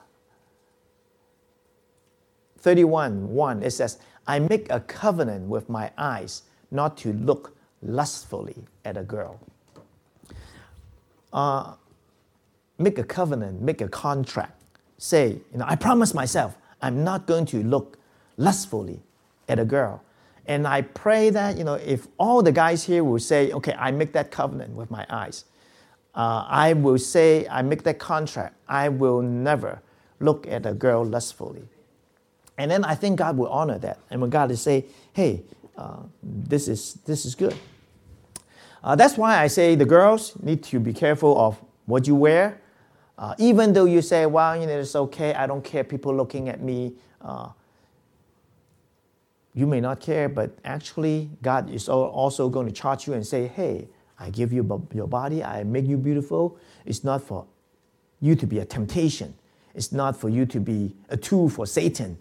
31 1, it says, I make a covenant with my eyes not to look lustfully at a girl. Uh, make a covenant, make a contract. Say, you know, I promise myself I'm not going to look lustfully at a girl. And I pray that, you know, if all the guys here will say, okay, I make that covenant with my eyes, uh, I will say, I make that contract, I will never look at a girl lustfully. And then I think God will honor that. And when God will say, hey, uh, this, is, this is good. Uh, that's why I say the girls need to be careful of what you wear. Uh, even though you say, well, you know, it's okay, I don't care people looking at me. You may not care, but actually, God is also going to charge you and say, hey, I give you your body, I make you beautiful. It's not for you to be a temptation, it's not for you to be a tool for Satan,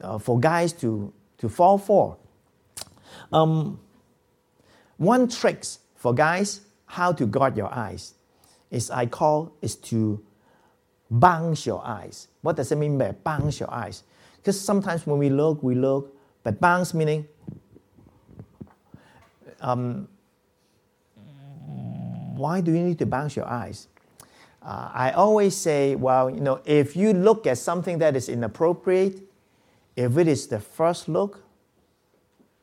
uh, for guys to, to fall for. Um, one trick for guys how to guard your eyes is I call is to bounce your eyes. What does it mean by bounce your eyes? Because sometimes when we look, we look, but bounce meaning um, why do you need to bounce your eyes? Uh, I always say, well, you know, if you look at something that is inappropriate, if it is the first look,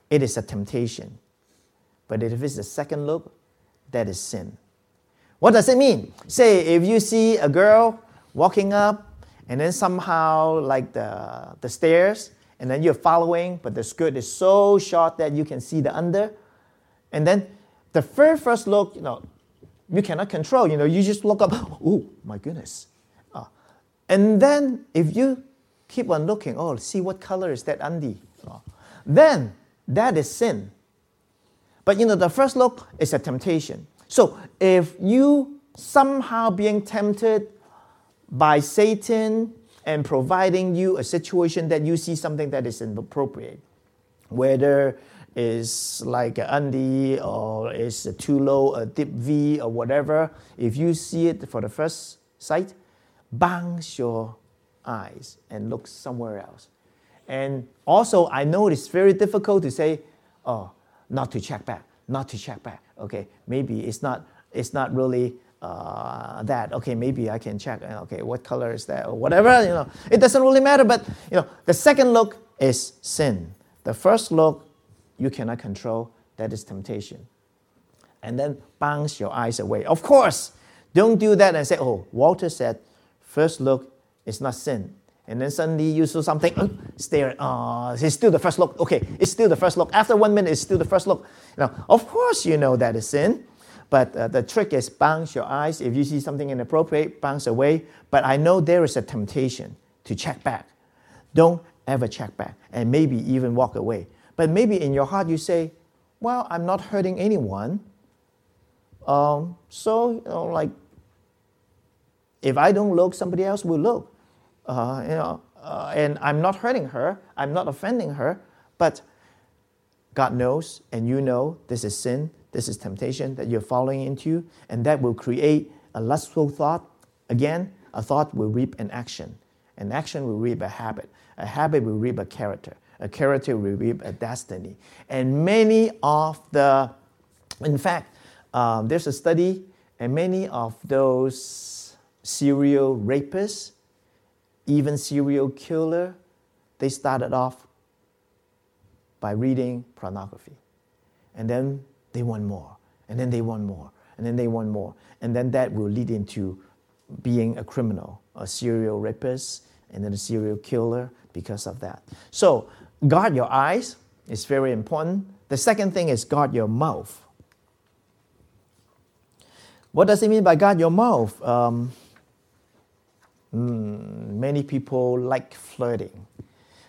it is a temptation. But if it's the second look, that is sin. What does it mean? Say, if you see a girl walking up and then somehow like the, the stairs, and then you're following, but the skirt is so short that you can see the under, and then the very first look, you know, you cannot control. You know, you just look up, [GASPS] oh my goodness. Uh, and then if you keep on looking, oh, see what color is that undie? Uh, then that is sin. But you know, the first look is a temptation. So if you somehow being tempted by Satan and providing you a situation that you see something that is inappropriate, whether is like an undie or is too low, a deep V or whatever, if you see it for the first sight, bounce your eyes and look somewhere else. And also, I know it's very difficult to say, oh, not to check back, not to check back. Okay, maybe it's not, it's not really uh, that. Okay, maybe I can check. Okay, what color is that or whatever. You know, it doesn't really matter. But you know, the second look is sin. The first look you cannot control, that is temptation. And then bounce your eyes away. Of course, don't do that and say, oh, Walter said, first look is not sin. And then suddenly you saw something, [CLEARS THROAT] uh, stare, oh, it's still the first look. Okay, it's still the first look. After one minute, it's still the first look. Know, of course you know that is sin. But uh, the trick is bounce your eyes. If you see something inappropriate, bounce away. But I know there is a temptation to check back. Don't ever check back and maybe even walk away. But maybe in your heart you say, well, I'm not hurting anyone. Um, so, you know, like, if I don't look, somebody else will look. Uh, you know, uh, and I'm not hurting her, I'm not offending her, but God knows and you know this is sin, this is temptation that you're falling into, and that will create a lustful thought. Again, a thought will reap an action. An action will reap a habit. A habit will reap a character a character will reap a destiny. And many of the, in fact, um, there's a study, and many of those serial rapists, even serial killer, they started off by reading pornography. And then they want more. And then they want more. And then they want more. And then that will lead into being a criminal, a serial rapist, and then a serial killer because of that. So guard your eyes is very important. The second thing is guard your mouth. What does it mean by guard your mouth? Um, mm, many people like flirting,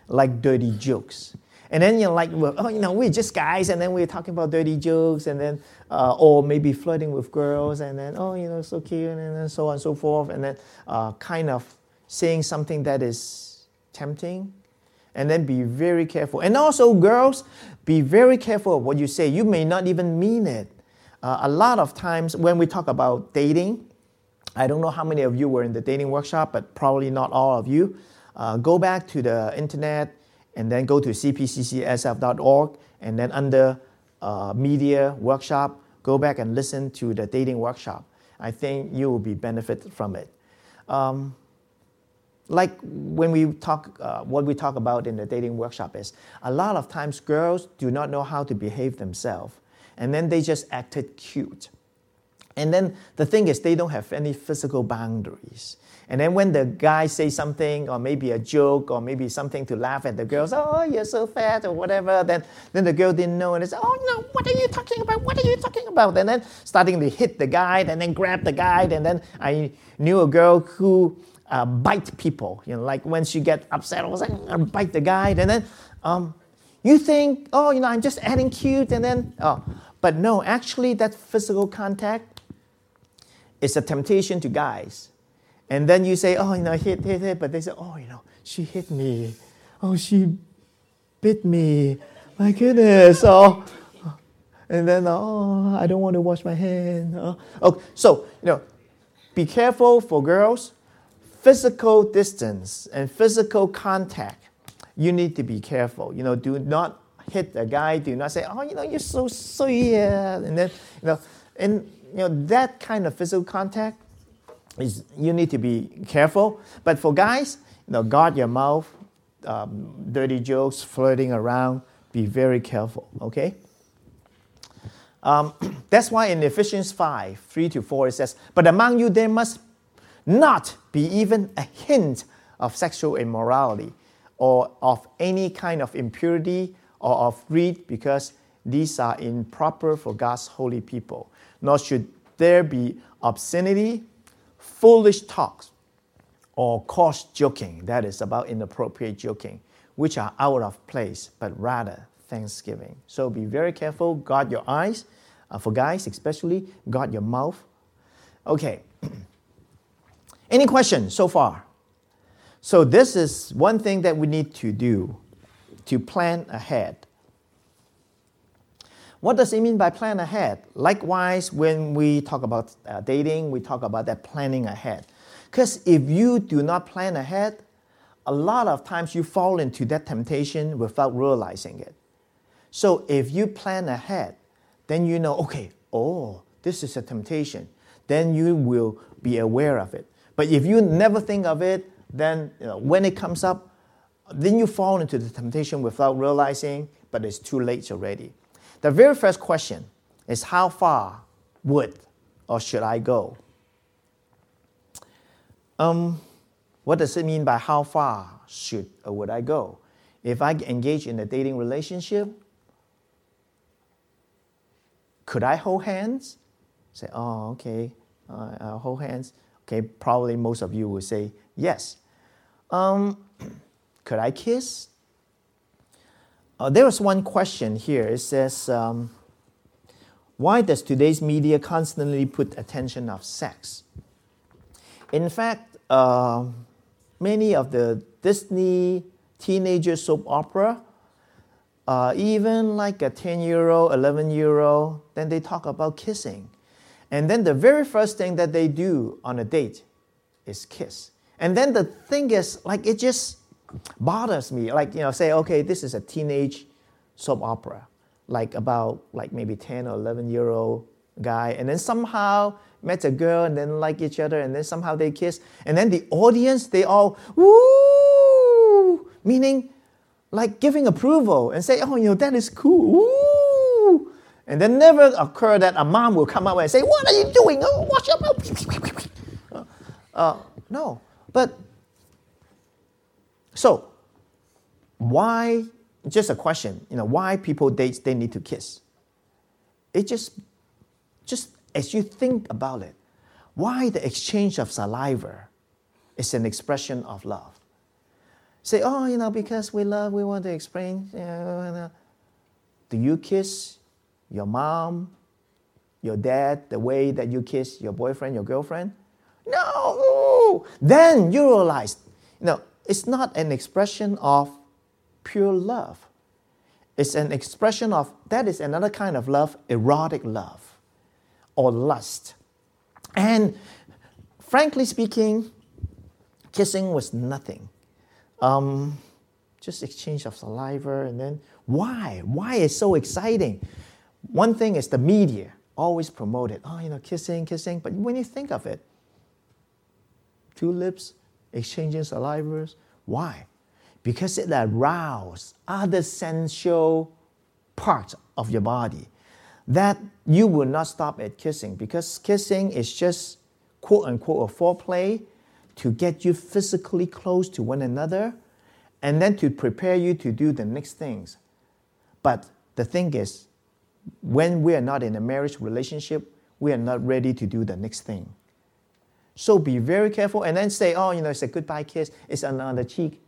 like dirty jokes. And then, you're like, well, oh, you know, we're just guys, and then we're talking about dirty jokes, and then, uh, or maybe flirting with girls, and then, oh, you know, so cute, and then so on and so forth, and then uh, kind of saying something that is tempting. And then be very careful. And also, girls, be very careful of what you say. You may not even mean it. Uh, a lot of times when we talk about dating, I don't know how many of you were in the dating workshop, but probably not all of you. Uh, go back to the internet and then go to cpccsf.org and then under uh, media workshop, go back and listen to the dating workshop. I think you will be benefit from it. Um, like when we talk, uh, what we talk about in the dating workshop is a lot of times girls do not know how to behave themselves, and then they just acted cute. And then the thing is, they don't have any physical boundaries. And then when the guy says something, or maybe a joke, or maybe something to laugh at the girls, oh, you're so fat, or whatever, then, then the girl didn't know, and it's, oh, no, what are you talking about? What are you talking about? And then starting to hit the guy, and then grab the guy, and then I knew a girl who uh, bite people, you know, like when she get upset, I was like, I bite the guy, and then um, you think, oh, you know, I'm just adding cute, and then, oh, but no, actually, that physical contact is a temptation to guys. And then you say, oh, you know, hit, hit, hit. But they say, oh, you know, she hit me. Oh, she bit me. My goodness. Oh, and then, oh, I don't want to wash my hand. Oh, okay. So, you know, be careful for girls. Physical distance and physical contact, you need to be careful. You know, do not hit a guy. Do not say, oh, you know, you're so sweet. And then, you know, and, you know, that kind of physical contact is you need to be careful. But for guys, you know, guard your mouth, um, dirty jokes, flirting around, be very careful, okay? Um, [CLEARS THROAT] that's why in Ephesians 5 3 to 4 it says, But among you there must not be even a hint of sexual immorality or of any kind of impurity or of greed, because these are improper for God's holy people. Nor should there be obscenity foolish talks or coarse joking, that is about inappropriate joking, which are out of place, but rather thanksgiving. So be very careful, guard your eyes. Uh, for guys, especially, guard your mouth. Okay. [CLEARS THROAT] Any questions so far? So, this is one thing that we need to do to plan ahead. What does it mean by plan ahead? Likewise, when we talk about uh, dating, we talk about that planning ahead. Because if you do not plan ahead, a lot of times you fall into that temptation without realizing it. So if you plan ahead, then you know, okay, oh, this is a temptation. Then you will be aware of it. But if you never think of it, then you know, when it comes up, then you fall into the temptation without realizing, but it's too late already. The very first question is how far would or should I go? Um, what does it mean by how far should or would I go? If I engage in a dating relationship, could I hold hands? Say, oh, okay, uh, I'll hold hands. Okay, probably most of you will say yes. Um, [CLEARS THROAT] could I kiss? Uh, there was one question here. It says, um, why does today's media constantly put attention of sex? In fact, uh, many of the Disney teenager soap opera, uh, even like a 10 year old, 11 year old, then they talk about kissing. And then the very first thing that they do on a date is kiss. And then the thing is, like, it just bothers me. Like, you know, say, okay, this is a teenage soap opera, like about like maybe 10 or 11 year old guy, and then somehow met a girl and then like each other, and then somehow they kiss, and then the audience, they all, woo, meaning like giving approval and say, oh, you know, that is cool, woo. And then never occur that a mom will come up and say, what are you doing? Oh, watch your mouth. [LAUGHS] Uh, no, but so, why, just a question, you know, why people date, they need to kiss? It just, just as you think about it, why the exchange of saliva is an expression of love. say, oh, you know, because we love, we want to explain. Do you kiss your mom, your dad, the way that you kiss your boyfriend, your girlfriend? No. Then you realize, you know, it's not an expression of pure love. It's an expression of, that is another kind of love, erotic love or lust. And frankly speaking, kissing was nothing. Um, just exchange of saliva and then why? Why is so exciting? One thing is the media always promote it. Oh, you know, kissing, kissing. But when you think of it, two lips exchanging salivas, why? Because it arouses other sensual parts of your body that you will not stop at kissing because kissing is just quote unquote a foreplay to get you physically close to one another and then to prepare you to do the next things. But the thing is, when we are not in a marriage relationship, we are not ready to do the next thing. So be very careful and then say, oh, you know, it's a goodbye kiss, it's on the cheek.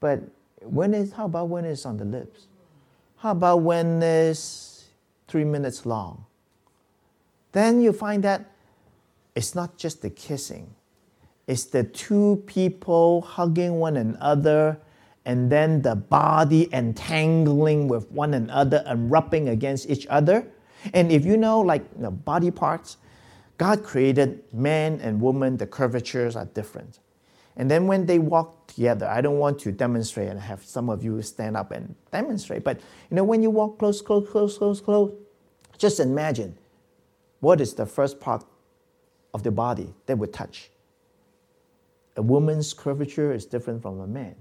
But when is, how about when it's on the lips? How about when it's three minutes long? Then you find that it's not just the kissing, it's the two people hugging one another and then the body entangling with one another and rubbing against each other. And if you know, like you know, body parts, God created man and woman, the curvatures are different. And then when they walk together, I don't want to demonstrate and have some of you stand up and demonstrate, but you know, when you walk close, close, close, close, close, just imagine what is the first part of the body that would touch. A woman's curvature is different from a man.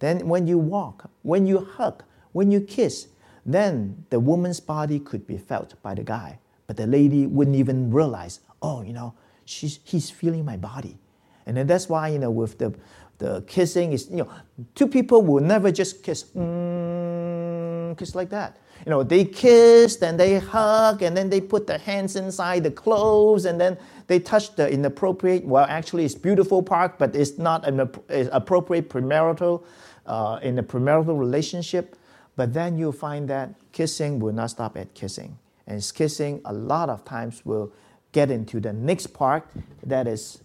Then when you walk, when you hug, when you kiss, then the woman's body could be felt by the guy. But the lady wouldn't even realize, oh, you know, she's, he's feeling my body. And then that's why, you know, with the, the kissing is, you know, two people will never just kiss, mm, kiss like that. You know, they kiss, then they hug, and then they put their hands inside the clothes, and then they touch the inappropriate, well, actually it's beautiful part, but it's not an appropriate premarital, uh, in a premarital relationship. But then you'll find that kissing will not stop at kissing. And kissing a lot of times will get into the next part that is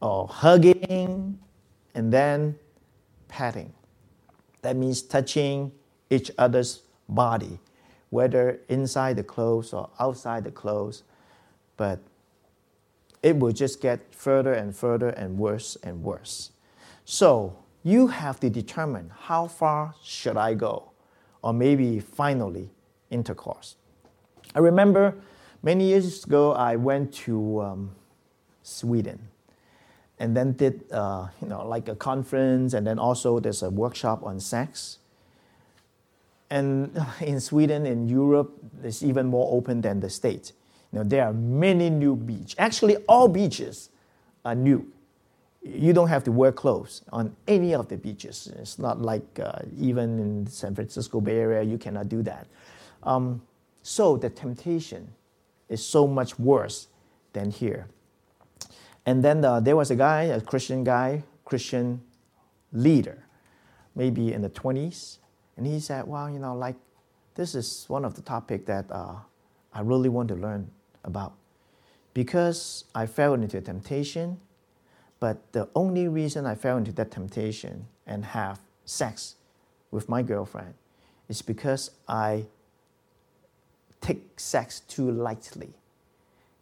oh, hugging and then patting. That means touching each other's body, whether inside the clothes or outside the clothes. But it will just get further and further and worse and worse. So you have to determine how far should I go, or maybe finally intercourse. I remember many years ago I went to um, Sweden and then did uh, you know like a conference and then also there's a workshop on sex. And [LAUGHS] in sweden in europe it's even more open than the states. You know there are many new beaches actually all beaches are new you don't have to wear clothes on any of the beaches. It's not like uh, even in san francisco bay area you cannot do that um, so the temptation is so much worse than here and then uh, there was a guy, a Christian guy, Christian leader, maybe in the 20s. And he said, well, you know, like, this is one of the topic that uh, I really want to learn about. Because I fell into temptation, but the only reason I fell into that temptation and have sex with my girlfriend is because I take sex too lightly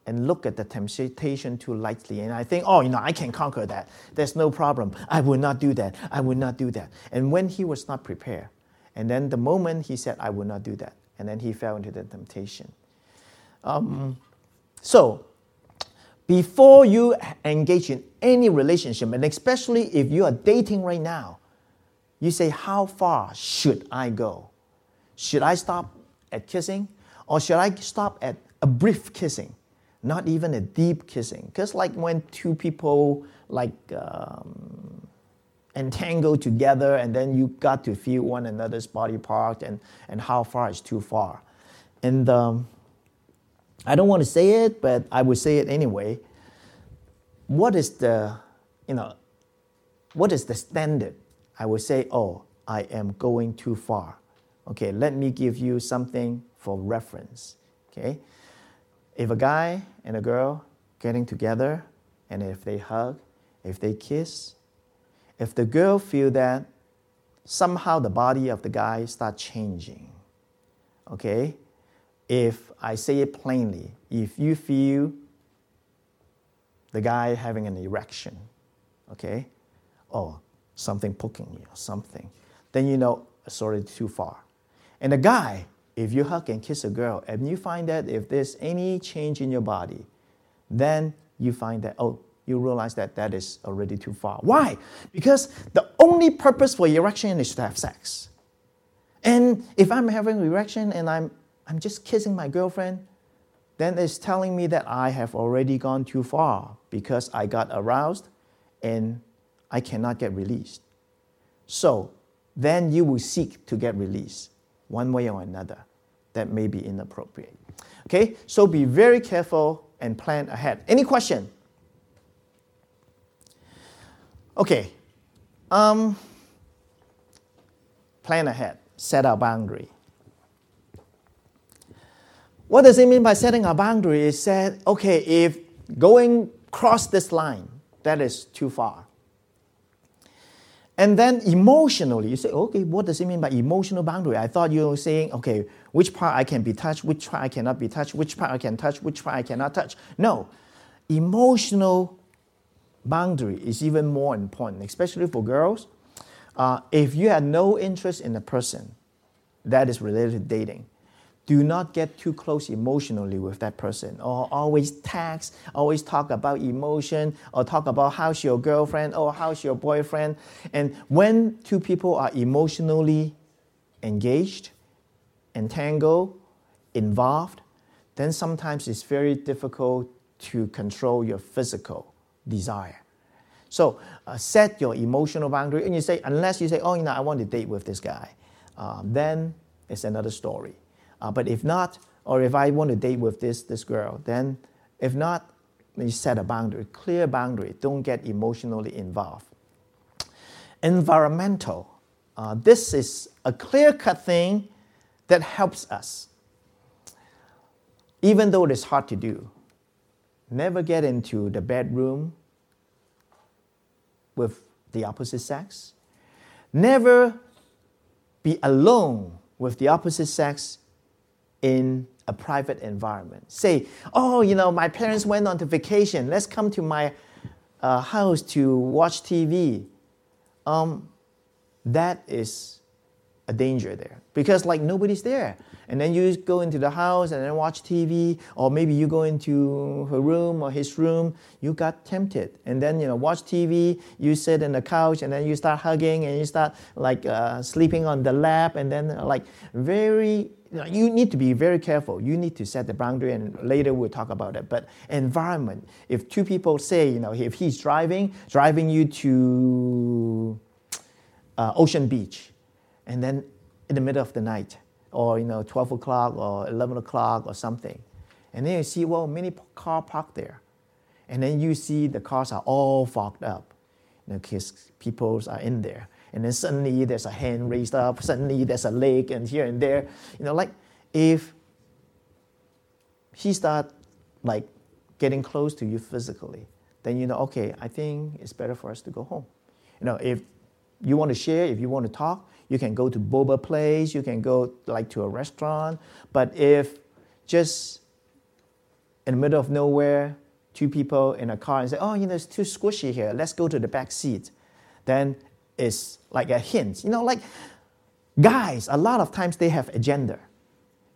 and look at the temptation too lightly. And I think, oh, you know, I can conquer that. There's no problem. I will not do that. I will not do that. And when he was not prepared, and then the moment he said, I will not do that, and then he fell into the temptation. Um, so, before you engage in any relationship, and especially if you are dating right now, you say, How far should I go? Should I stop at kissing? Or should I stop at a brief kissing? not even a deep kissing. Because like when two people like um, entangle together and then you got to feel one another's body part and, and how far is too far. And um, I don't want to say it, but I would say it anyway. What is the, you know, what is the standard? I will say, oh, I am going too far. Okay, let me give you something for reference. Okay, if a guy and a girl getting together, and if they hug, if they kiss, if the girl feel that somehow the body of the guy start changing, okay, if I say it plainly, if you feel the guy having an erection, okay, or something poking you or something, then you know already too far. And the guy, if you hug and kiss a girl and you find that if there's any change in your body, then you find that, oh, you realize that that is already too far. Why? Because the only purpose for erection is to have sex. And if I'm having erection and I'm, I'm just kissing my girlfriend, then it's telling me that I have already gone too far because I got aroused and I cannot get released. So then you will seek to get released one way or another. That may be inappropriate. Okay, so be very careful and plan ahead. Any question? Okay, um, plan ahead, set a boundary. What does it mean by setting a boundary? Is said, okay, if going cross this line, that is too far. And then emotionally, you say, okay, what does it mean by emotional boundary? I thought you were saying, okay, which part I can be touched, which part I cannot be touched, which part I can touch, which part I cannot touch. No, emotional boundary is even more important, especially for girls. Uh, if you have no interest in a person that is related to dating, do not get too close emotionally with that person or always text always talk about emotion or talk about how's your girlfriend or how's your boyfriend. And when two people are emotionally engaged entangled involved then sometimes it's very difficult to control your physical desire. So uh, set your emotional boundary and you say unless you say oh you know i want to date with this guy uh, then it's another story uh, but if not, or if I want to date with this, this girl, then if not, you set a boundary, clear boundary. Don't get emotionally involved. Environmental. Uh, this is a clear cut thing that helps us. Even though it is hard to do, never get into the bedroom with the opposite sex. Never be alone with the opposite sex in a private environment. Say, oh, you know, my parents went on to vacation. Let's come to my uh, house to watch TV. Um, that is a danger there because like nobody's there and then you go into the house and then watch tv or maybe you go into her room or his room you got tempted. And then you know watch tv you sit in the couch and then you start hugging and you start like uh, sleeping on the lap and then like very you need to be very careful. You need to set the boundary and later we'll talk about it. But environment if two people say you know if he's driving driving you to uh, ocean beach and then in the middle of the night or you know 12 o'clock or 11 o'clock or something. And then you see well many car parked there. And then you see the cars are all fogged up. You know because people are in there. And then suddenly there's a hand raised up. Suddenly there's a leg and here and there. You know like if he start like getting close to you physically then you know okay i think it's better for us to go home. You know if you want to share if you want to talk you can go to boba place, you can go like to a restaurant. But if just in the middle of nowhere, two people in a car and say, oh, you know, it's too squishy here, let's go to the back seat, then it's like a hint. You know, like guys, a lot of times they have agenda.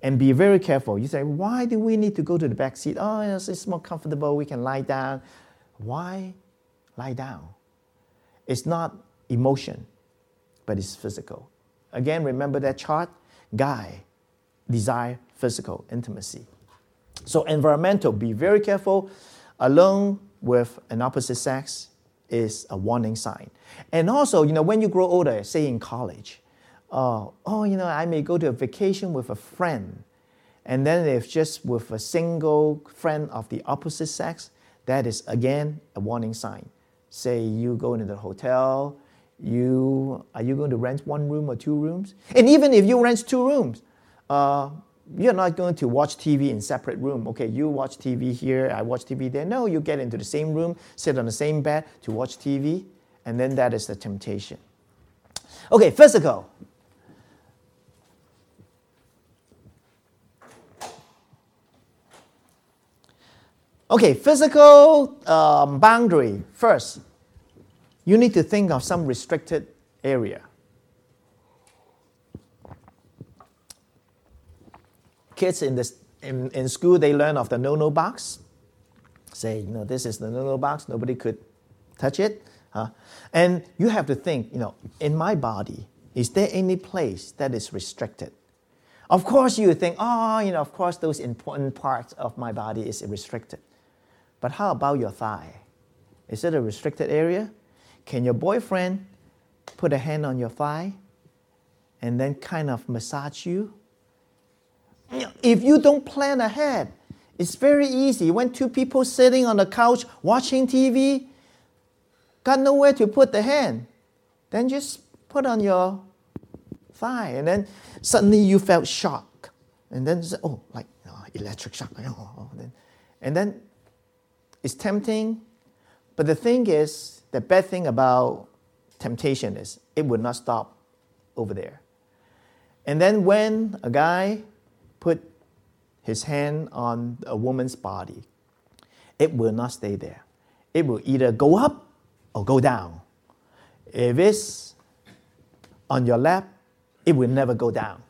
And be very careful. You say, why do we need to go to the back seat? Oh, yes, it's more comfortable, we can lie down. Why lie down? It's not emotion but it's physical. Again, remember that chart? Guy, desire, physical, intimacy. So, environmental, be very careful. Alone with an opposite sex is a warning sign. And also, you know, when you grow older, say in college, uh, oh, you know, I may go to a vacation with a friend. And then if just with a single friend of the opposite sex, that is again a warning sign. Say you go into the hotel, you are you going to rent one room or two rooms? And even if you rent two rooms, uh, you're not going to watch TV in separate room. Okay, you watch TV here, I watch TV there. No, you get into the same room, sit on the same bed to watch TV, and then that is the temptation. Okay, physical. Okay, physical um, boundary. First, you need to think of some restricted area. Kids in, this, in, in school, they learn of the no-no box. Say, you know, this is the no-no box. Nobody could touch it. Huh? And you have to think, you know, in my body, is there any place that is restricted? Of course, you think, oh, you know, of course, those important parts of my body is restricted. But how about your thigh? Is it a restricted area? Can your boyfriend put a hand on your thigh and then kind of massage you? If you don't plan ahead, it's very easy. When two people sitting on the couch watching TV, got nowhere to put the hand, then just put on your thigh, and then suddenly you felt shock, and then oh, like oh, electric shock, oh, oh, oh and then it's tempting, but the thing is, the bad thing about temptation is it would not stop over there. And then when a guy put his hand on a woman's body, it will not stay there. It will either go up or go down. If it's on your lap, it will never go down.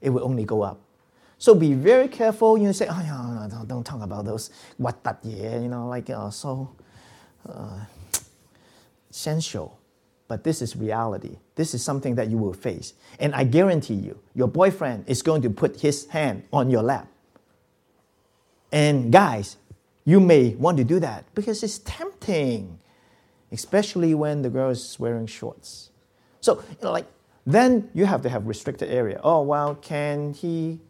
It will only go up. So be very careful. You say, oh, yeah, don't, don't talk about those what that yeah, you know, like uh, so. Uh, sensual, but this is reality. This is something that you will face. And I guarantee you, your boyfriend is going to put his hand on your lap. And guys, you may want to do that because it's tempting, especially when the girl is wearing shorts. So, you know, like, then you have to have restricted area. Oh, well, can he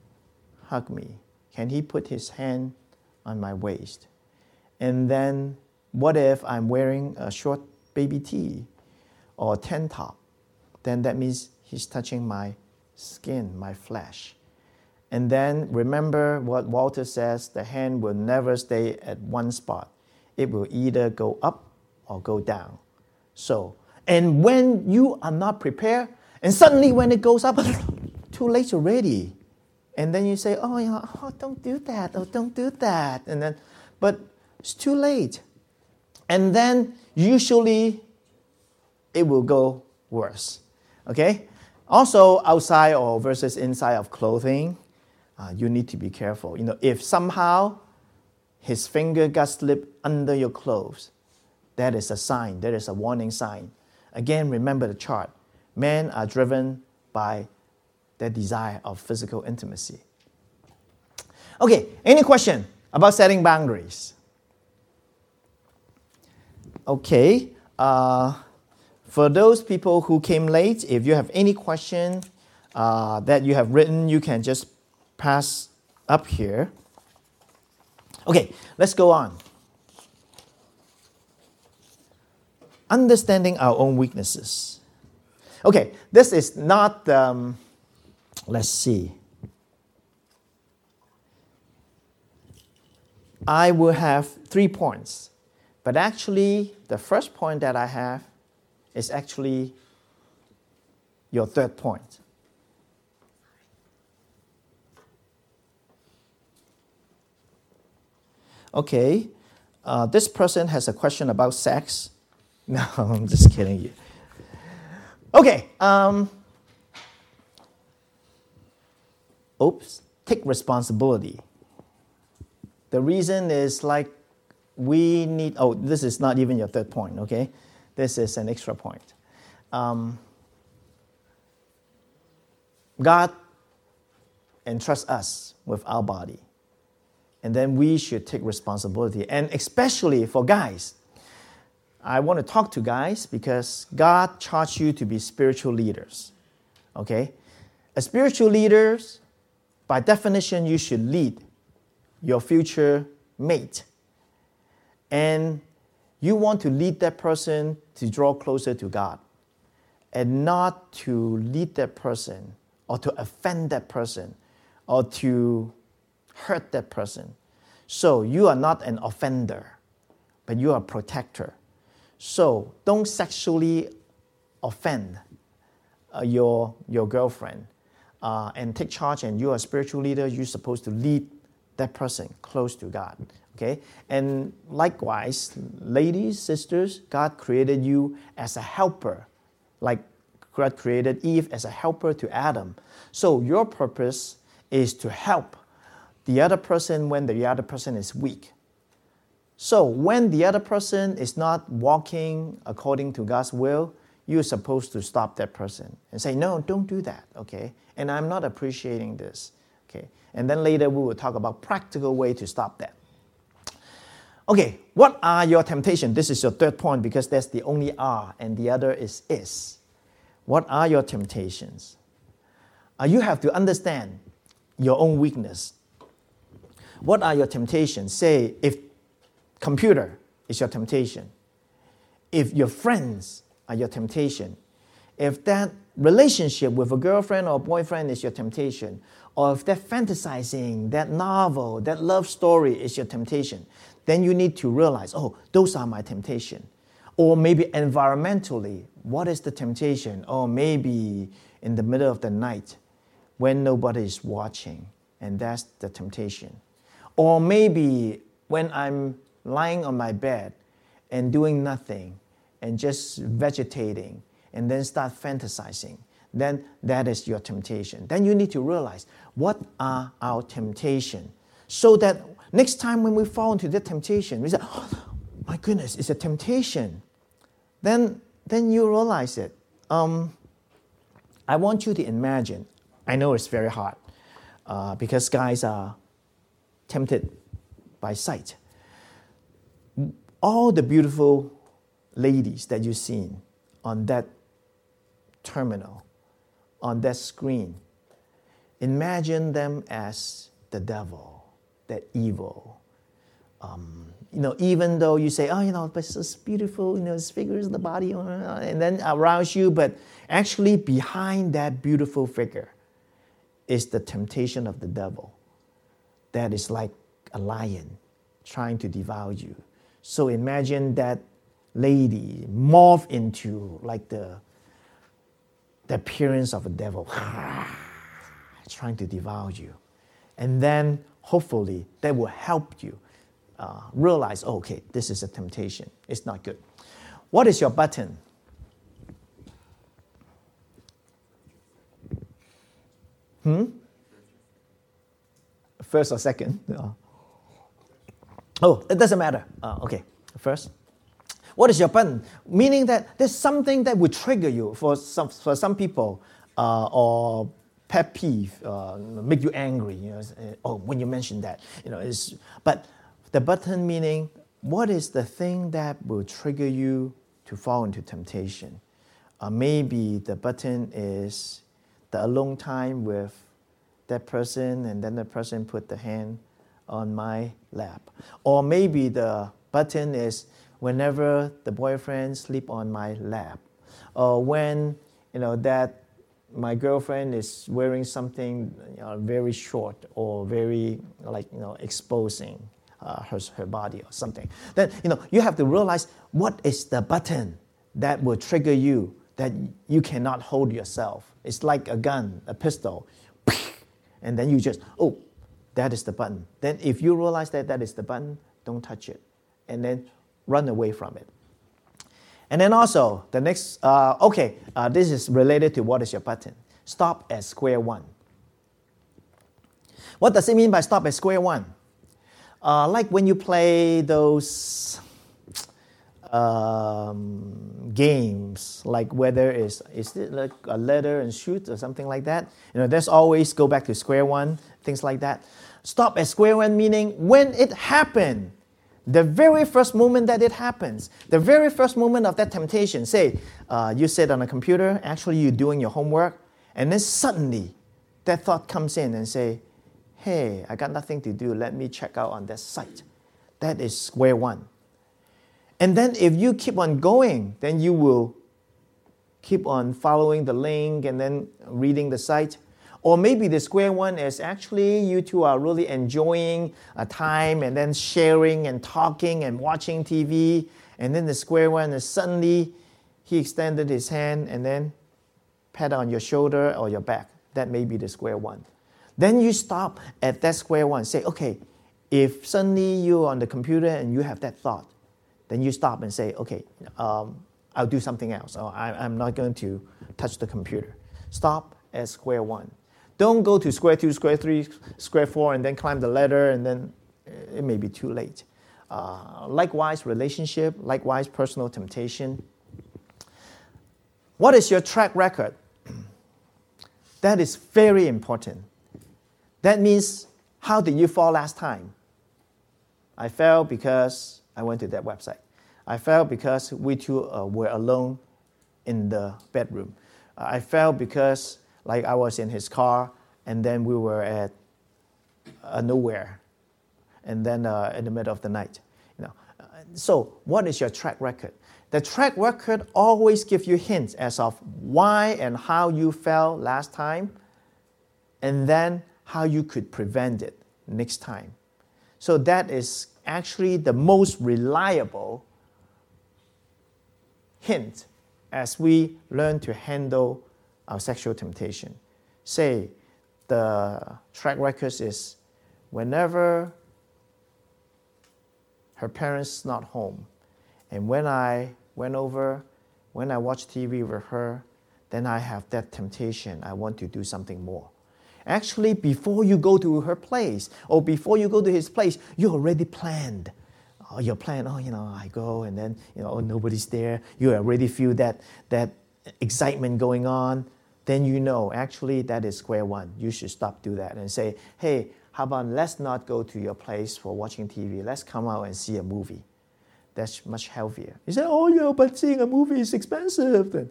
hug me? Can he put his hand on my waist? And then what if I'm wearing a short baby tee or tank top, then that means he's touching my skin, my flesh. And then remember what Walter says the hand will never stay at one spot. It will either go up or go down. So, and when you are not prepared, and suddenly when it goes up, [LAUGHS] too late already. And then you say, oh, yeah, oh, don't do that, oh, don't do that. And then, but it's too late. And then usually it will go worse. Okay? Also, outside or versus inside of clothing, uh, you need to be careful. You know, if somehow his finger got slipped under your clothes, that is a sign, that is a warning sign. Again, remember the chart. Men are driven by their desire of physical intimacy. Okay, any question about setting boundaries? Okay. Uh, for those people who came late, if you have any question uh, that you have written, you can just pass up here. Okay, let's go on. Understanding our own weaknesses. Okay, this is not, um, let's see. I will have three points. But actually, the first point that I have is actually your third point. Okay, uh, this person has a question about sex. [LAUGHS] No, I'm just kidding you. Okay, um, oops, take responsibility. The reason is like we need, oh, this is not even your third point, okay? This is an extra point. Um, God entrusts us with our body. And then we should take responsibility. And especially for guys, I want to talk to guys because God charged you to be spiritual leaders. Okay? As spiritual leaders, by definition, you should lead your future mate and You want to lead that person to draw closer to God and not to lead that person or to offend that person or to hurt that person. So you are not an offender, but you are a protector. So don't sexually offend uh, your, your girlfriend uh, and take charge, and you are a spiritual leader, you're supposed to lead that person close to God. Okay? And likewise, ladies, sisters, God created you as a helper, like God created Eve as a helper to Adam. So your purpose is to help the other person when the other person is weak. So when the other person is not walking according to God's will, you're supposed to stop that person and say, No, don't do that, okay? And I'm not appreciating this, okay? And then later we will talk about practical way to stop that. Okay, what are your temptations? This is your third point because that's the only R and the other is is. What are your temptations? Uh, you have to understand your own weakness. What are your temptations? Say, if computer is your temptation, if your friends are your temptation, if that relationship with a girlfriend or boyfriend is your temptation, or if that fantasizing, that novel, that love story is your temptation, then you need to realize, oh, those are my temptation. Or maybe environmentally, what is the temptation? Or maybe in the middle of the night when nobody is watching, and that's the temptation. Or maybe when I'm lying on my bed and doing nothing and just vegetating and then start fantasizing, then that is your temptation. Then you need to realize what are our temptation so that next time when we fall into that temptation, we say, oh, my goodness, it's a temptation. Then, then you realize it. Um, I want you to imagine. I know it's very hard uh, because guys are tempted by sight. All the beautiful ladies that you've seen on that terminal, on that screen, imagine them as the devil, that evil. Um, you know, even though you say, oh, you know, but it's beautiful, you know, it's figures the body, and then arouse you, but actually behind that beautiful figure is the temptation of the devil that is like a lion trying to devour you. So imagine that lady morph into like the, the appearance of a devil [LAUGHS] trying to devour you. And then hopefully that will help you uh, realize, oh, okay, this is a temptation. It's not good. What is your button? Hmm? First or second? Oh, it doesn't matter. Uh, okay, first. What is your button? Meaning that there's something that would trigger you for some, for some people, uh, or pet peeve, uh, make you angry. You know, oh, when you mention that, you know, it's, but the button meaning what is the thing that will trigger you to fall into temptation? Uh, maybe the button is the alone time with that person, and then the person put the hand on my lap. Or maybe the button is whenever the boyfriend sleep on my lap, or when you know that my girlfriend is wearing something you know, very short or very like you know exposing uh, her, her body or something. Then you know you have to realize what is the button that will trigger you that you cannot hold yourself. It's like a gun, a pistol, [LAUGHS] and then you just oh, that is the button. Then if you realize that that is the button, don't touch it, and then run away from it. And then also, the next, uh, okay, uh, this is related to what is your button. Stop at square one. What does it mean by stop at square one? Uh, like when you play those um, games, like whether it's is it like a letter and shoot or something like that. You know, there's always go back to square one, things like that. Stop at square one meaning when it happened, the very first moment that it happens, the very first moment of that temptation, say uh, you sit on a computer, actually you're doing your homework, and then suddenly that thought comes in and say, hey, I got nothing to do, let me check out on that site. That is square one. And then if you keep on going, then you will keep on following the link and then reading the site. Or maybe the square one is actually you two are really enjoying a time and then sharing and talking and watching TV. And then the square one is suddenly he extended his hand and then pat on your shoulder or your back. That may be the square one. Then you stop at that square one. Say, okay, if suddenly you're on the computer and you have that thought, then you stop and say, okay, um, I'll do something else. Or I, I'm not going to touch the computer. Stop at square one. Don't go to square two, square three, square four, and then climb the ladder, and then it may be too late. Uh, likewise, relationship, likewise, personal temptation. What is your track record? [CLEARS THROAT] That is very important. That means, how did you fall last time? I fell because I went to that website. I fell because we two uh, were alone in the bedroom. I fell because, like, I was in his car, and then we were at uh, nowhere, and then uh, in the middle of the night. You know. So, what is your track record? The track record always gives you hints as of why and how you fell last time, and then how you could prevent it next time. So that is actually the most reliable hint as we learn to handle our sexual temptation. Say the track record is whenever her parents not home, and when I went over, when I watch TV with her, then I have that temptation. I want to do something more. Actually, before you go to her place or before you go to his place, you already planned. Oh, your plan, oh, you know, I go and then, you know, oh, nobody's there. You already feel that, that excitement going on. Then you know, actually, that is square one. You should stop do that and say, hey, how about let's not go to your place for watching TV. Let's come out and see a movie that's much healthier. You say, oh, yeah, but seeing a movie is expensive. Then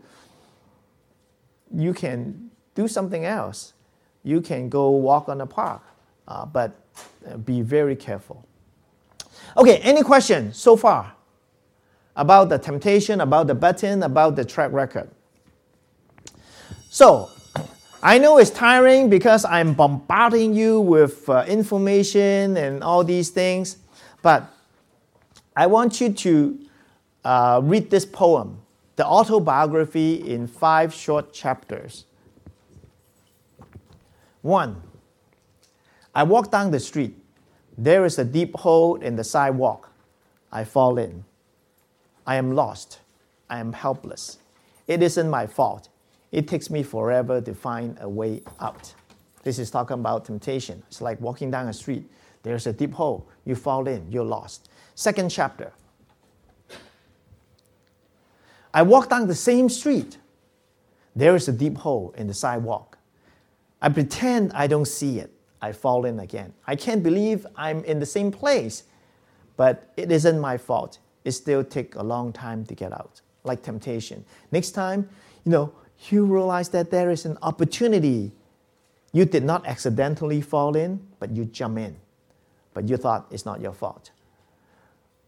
you can do something else. You can go walk on the park, uh, but uh, be very careful. Okay, any questions so far about the temptation, about the button, about the track record? So, I know it's tiring because I'm bombarding you with uh, information and all these things, but I want you to uh, read this poem, the autobiography in five short chapters. One, I walk down the street. There is a deep hole in the sidewalk. I fall in. I am lost. I am helpless. It isn't my fault. It takes me forever to find a way out. This is talking about temptation. It's like walking down a street. There's a deep hole. You fall in. You're lost. Second chapter. I walk down the same street. There is a deep hole in the sidewalk. I pretend I don't see it. I fall in again. I can't believe I'm in the same place. But it isn't my fault. It still takes a long time to get out, like temptation. Next time, you know, you realize that there is an opportunity. You did not accidentally fall in, but you jump in. But you thought it's not your fault.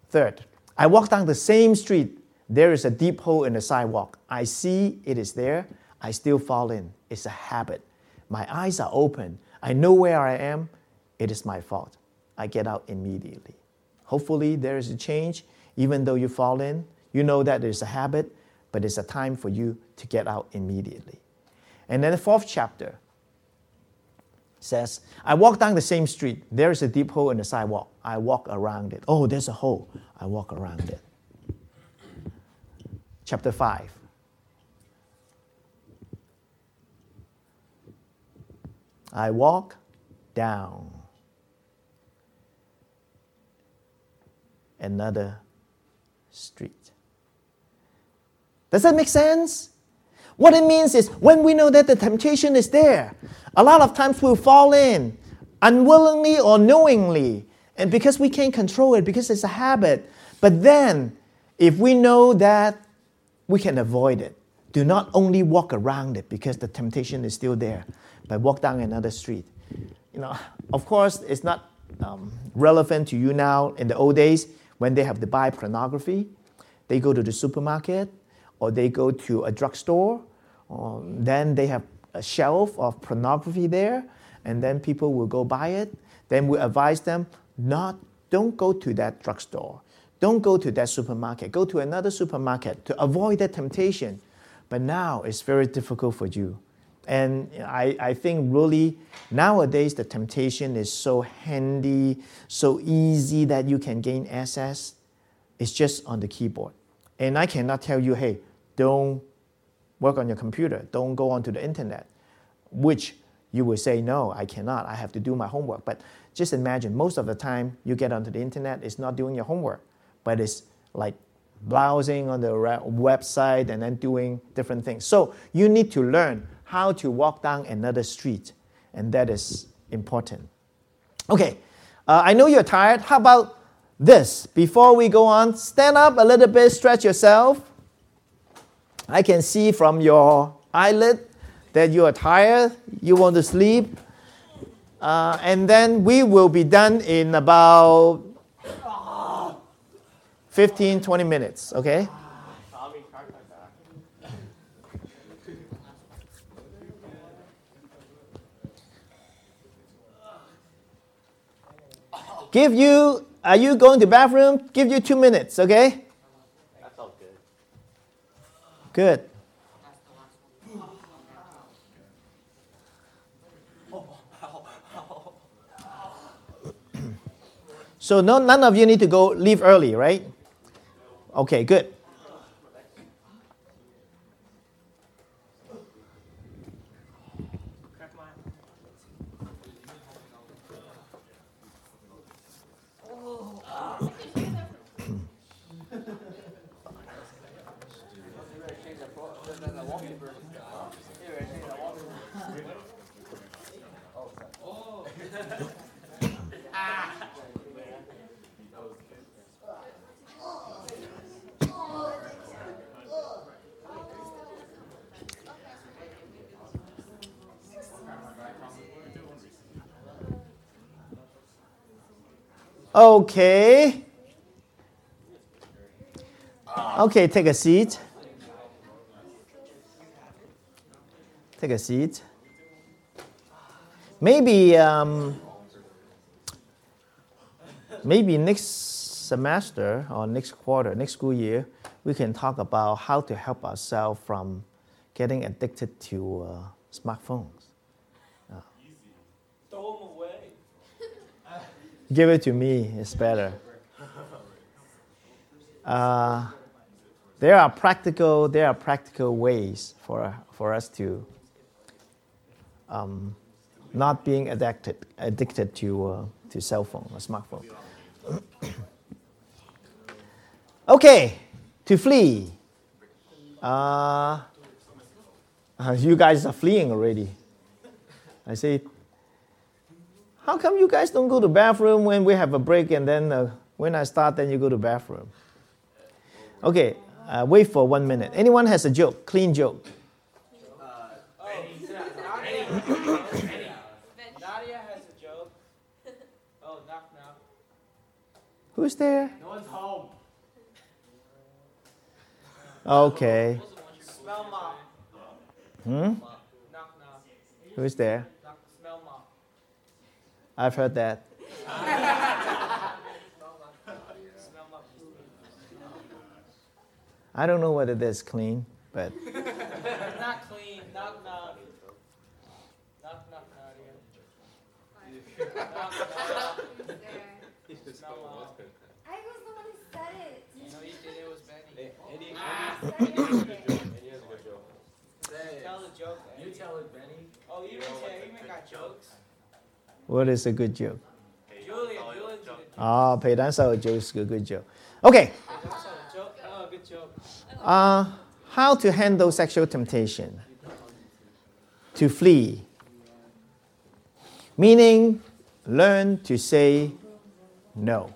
Third, I walk down the same street. There is a deep hole in the sidewalk. I see it is there. I still fall in. It's a habit. My eyes are open. I know where I am. It is my fault. I get out immediately. Hopefully, there is a change. Even though you fall in, you know that it's a habit, but it's a time for you to get out immediately. And then the fourth chapter, says, I walk down the same street. There is a deep hole in the sidewalk. I walk around it. Oh, there's a hole. I walk around it. Chapter 5. I walk down another street. Does that make sense? What it means is when we know that the temptation is there, a lot of times we'll fall in unwillingly or knowingly. And because we can't control it, because it's a habit. But then, if we know that we can avoid it, do not only walk around it because the temptation is still there, but walk down another street. You know, of course, it's not um, relevant to you now in the old days when they have to buy pornography. they go to the supermarket or they go to a drugstore. Or then they have a shelf of pornography there, and then people will go buy it. Then we advise them not, don't go to that drugstore. Don't go to that supermarket. Go to another supermarket to avoid that temptation. But now it's very difficult for you. And I, I think really nowadays the temptation is so handy, so easy that you can gain access. It's just on the keyboard. And I cannot tell you, hey, don't work on your computer, don't go onto the internet, which you will say, no, I cannot, I have to do my homework. But just imagine most of the time you get onto the internet, it's not doing your homework, but it's like browsing on the website and then doing different things. So you need to learn how to walk down another street, and that is important. Okay, uh, I know you're tired. How about this? Before we go on, stand up a little bit, stretch yourself. I can see from your eyelid that you are tired, you want to sleep. Uh, and then we will be done in about 15, 20 minutes, okay? Give you, are you going to bathroom? Give you two minutes, okay? Good. So no, none of you need to go leave early, right? Okay, good. Okay. Okay, take a seat. Take a seat. Maybe, um, maybe next semester or next quarter, next school year, we can talk about how to help ourselves from getting addicted to uh, smartphones. Throw them away. Give it to me, it's better. Uh, there are practical there are practical ways for, for us to um, not being addicted addicted to uh, to cell phone or smartphone. [COUGHS] okay, to flee. Uh, you guys are fleeing already. I say, how come you guys don't go to bathroom when we have a break and then uh, when I start, then you go to bathroom? Okay, uh, wait for one minute. Anyone has a joke? Clean joke. Nadia has a joke. Oh, knock knock. Who's there? No one's home. Okay. Smell mop. Hmm? Knock knock. Who's there? Knock smell mop. I've heard that. I don't know whether that's clean, but It's not clean. Knock knock. Knock knock Nadia. knock knock. Smell mop. I was the one who said it. No, you did. It was Benny. Eddie, Ah. Eddie has a good joke. Tell the joke. You tell it, Benny. Oh, you didn't say. You got jokes. What is a good joke? Ah, pay dancer a joke is a good joke. Okay. Uh, how to handle sexual temptation? To flee. Meaning, learn to say no.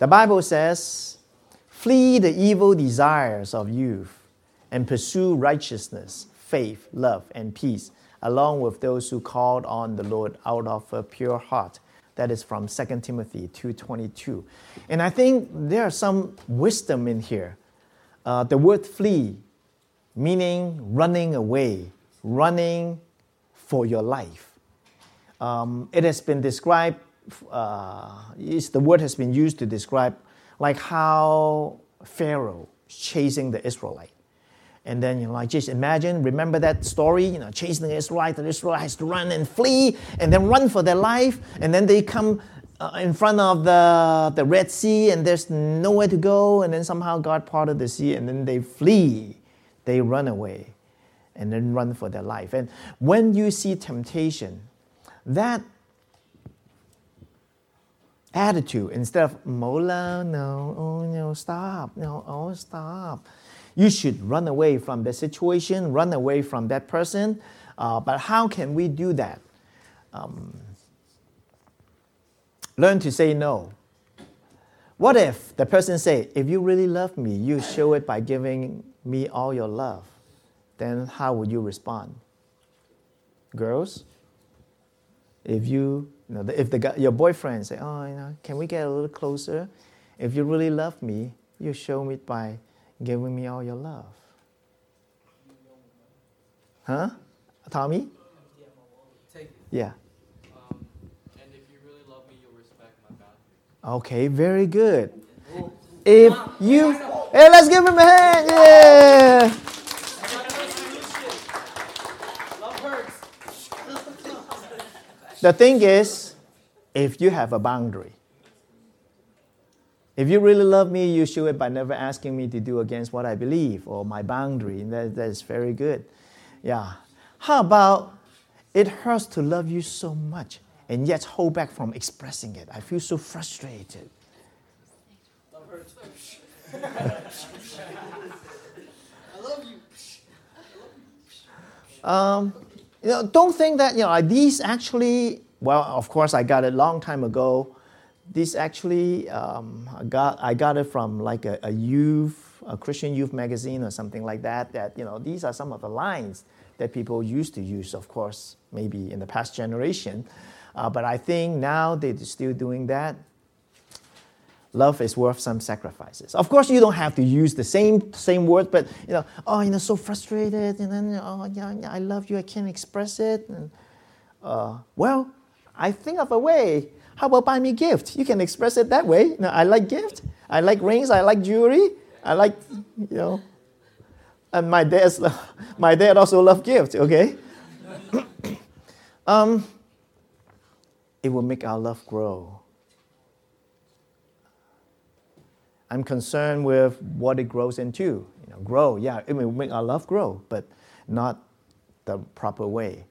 The Bible says, flee the evil desires of youth and pursue righteousness, faith, love, and peace, along with those who called on the Lord out of a pure heart. That is from 2 Timothy 2.22. And I think there are some wisdom in here. Uh, the word flee, meaning running away, running for your life. Um, it has been described, uh, the word has been used to describe like how Pharaoh chasing the Israelite. And then, you know, just imagine, remember that story, you know, chasing the Israelites, the Israelites to run and flee and then run for their life. And then they come uh, in front of the, the Red Sea and there's nowhere to go. And then somehow God parted the sea and then they flee, they run away and then run for their life. And when you see temptation, that attitude instead of mola no oh no stop no oh stop you should run away from the situation run away from that person. Uh, but how can we do that? Um, learn to say no. What if the person say if you really love me you show it by giving me all your love then how would you respond? Girls if you you know, if the your boyfriend say, "Oh, you know, can we get a little closer?" If you really love me, you show me by giving me all your love. Huh, Tommy? Yeah. Okay, very good. If you, hey, let's give him a hand. Yeah. The thing is, if you have a boundary, if you really love me, you show it by never asking me to do against what I believe or my boundary. And that, that's very good. Yeah. How about it hurts to love you so much and yet hold back from expressing it? I feel so frustrated. Love hurts. I love you. Um, you know, don't think that you know these actually. Well, of course, I got it long time ago. This actually, um, I got I got it from like a, a youth, a Christian youth magazine or something like that. That you know, these are some of the lines that people used to use. Of course, maybe in the past generation, uh, but I think now they're still doing that. Love is worth some sacrifices. Of course, you don't have to use the same same word, but you know, oh, you know, so frustrated, and then oh, yeah, yeah I love you, I can't express it. And, uh, well, I think of a way. How about buy me a gift? You can express it that way. I like gift. I like rings. I like jewelry. I like, you know. And my dad's, [LAUGHS] my dad also love gift. Okay. [COUGHS] um, it will make our love grow. I'm concerned with what it grows into. You know, grow, yeah, it will make our love grow, but not the proper way.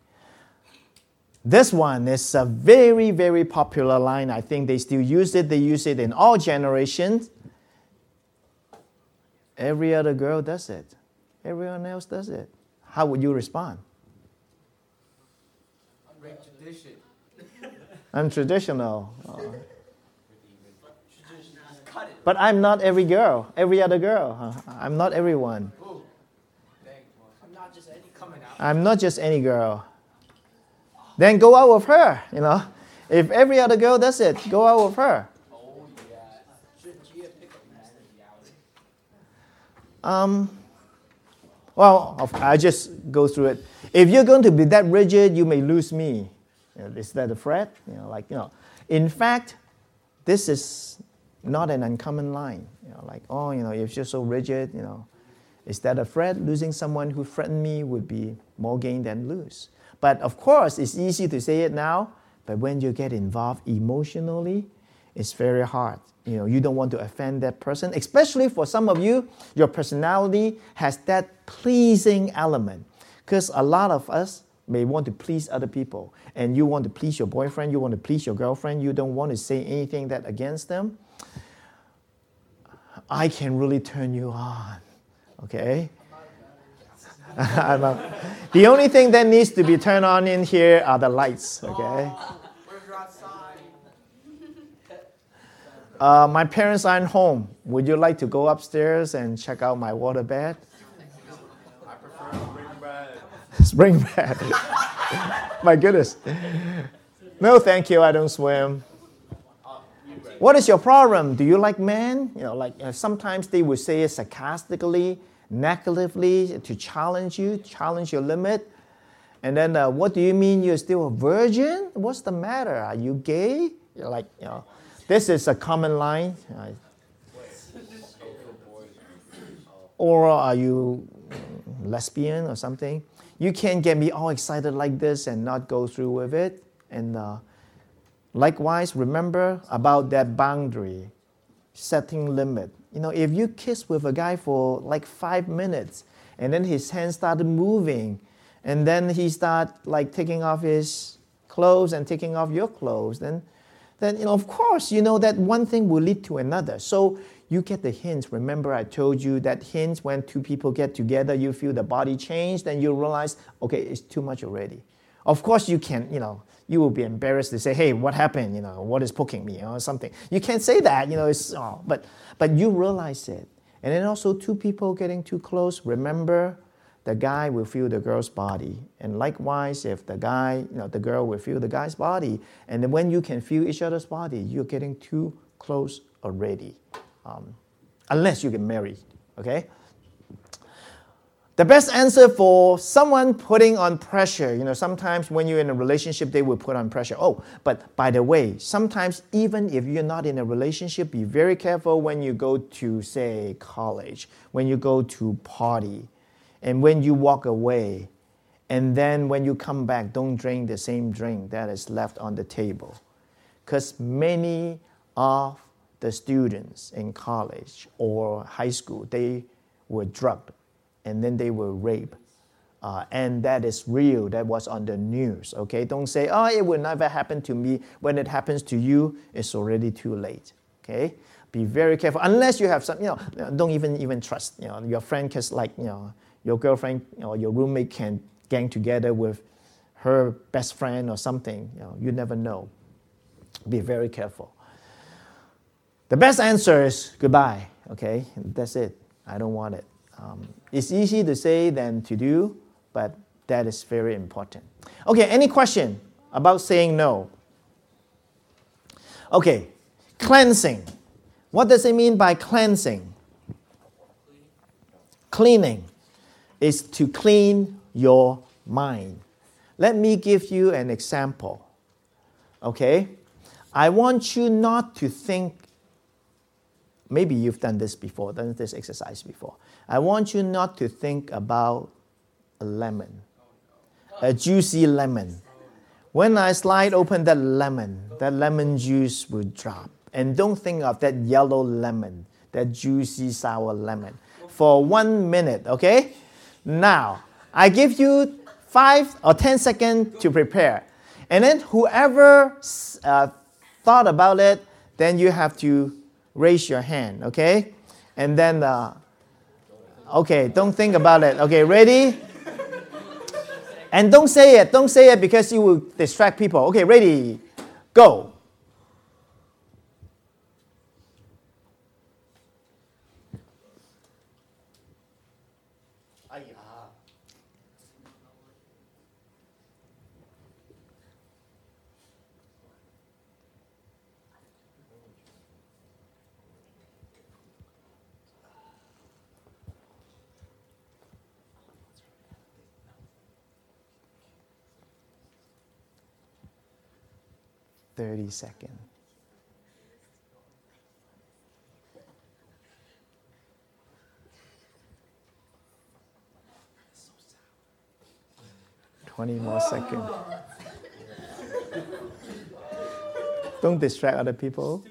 This one is a very, very popular line. I think they still use it. They use it in all generations. Every other girl does it. Everyone else does it. How would you respond? Break tradition. I'm traditional. Cut it. but I'm not every girl, every other girl. I'm not everyone. Ooh. Dang. I'm not just any coming out. I'm not just any girl. Then go out with her, you know. If every other girl does it, go out with her. Um, well, I just go through it. If you're going to be that rigid, you may lose me. Is that a threat? You know, like you know. In fact, this is not an uncommon line. You know, like oh, you know, if you're so rigid, you know, is that a threat? Losing someone who threatened me would be more gain than lose. But of course, it's easy to say it now. But when you get involved emotionally, it's very hard. You know, you don't want to offend that person, especially for some of you, your personality has that pleasing element. Because a lot of us may want to please other people, and you want to please your boyfriend, you want to please your girlfriend, you don't want to say anything that against them. I can really turn you on. Okay? [LAUGHS] The only thing that needs to be turned on in here are the lights. Okay? Uh, my parents aren't home. Would you like to go upstairs and check out my water bed? I prefer spring bread. Spring bed. [LAUGHS] my goodness. No, thank you. I don't swim. What is your problem? Do you like men? You know, like uh, sometimes they would say it sarcastically, negatively to challenge you, challenge your limit. And then, uh, what do you mean you're still a virgin? What's the matter? Are you gay? You're like, you know, this is a common line. Uh, or are you lesbian or something? You can't get me all excited like this and not go through with it. And uh, likewise, remember about that boundary, setting limit. You know, if you kiss with a guy for like five minutes and then his hand started moving and then he start like taking off his clothes and taking off your clothes, then, then you know, of course, you know that one thing will lead to another. So you get the hints. Remember, I told you that hints when two people get together, you feel the body change, then you realize, okay, it's too much already. Of course, you can, you know, you will be embarrassed to say, hey, what happened? You know, what is poking me or something. You can't say that, you know, it's, oh, but, but you realize it. And then also two people getting too close, remember the guy will feel the girl's body. And likewise, if the guy, you know, the girl will feel the guy's body. And then when you can feel each other's body, you're getting too close already um, unless you get married. Okay? The best answer for someone putting on pressure, you know, sometimes when you're in a relationship, they will put on pressure. Oh, but by the way, sometimes even if you're not in a relationship, be very careful when you go to, say, college, when you go to party, and when you walk away, and then when you come back, don't drink the same drink that is left on the table. Because many of the students in college or high school, they were drugged and then they were raped. Uh, and that is real. That was on the news. Okay, don't say, "Oh, it will never happen to me." When it happens to you, it's already too late. Okay, be very careful. Unless you have some, you know, don't even even trust. You know, your friend can like, you know, your girlfriend or your roommate can gang together with her best friend or something. You know, you never know. Be very careful. The best answer is goodbye, okay? That's it. I don't want it. Um, it's easy to say than to do, but that is very important. Okay, any question about saying no? Okay, cleansing. What does it mean by cleansing? Cleaning is to clean your mind. Let me give you an example. Okay? I want you not to think maybe you've done this before, done this exercise before. I want you not to think about a lemon, a juicy lemon. When I slide open that lemon, that lemon juice will drop. And don't think of that yellow lemon, that juicy sour lemon, for one minute, okay? Now, I give you five or ten seconds to prepare. And then whoever uh, thought about it, then you have to raise your hand, okay? And then, uh, okay, don't think about it. Okay, ready? And don't say it. Don't say it because you will distract people. Okay, ready? Go. Thirty seconds. Twenty more seconds. Don't distract other people.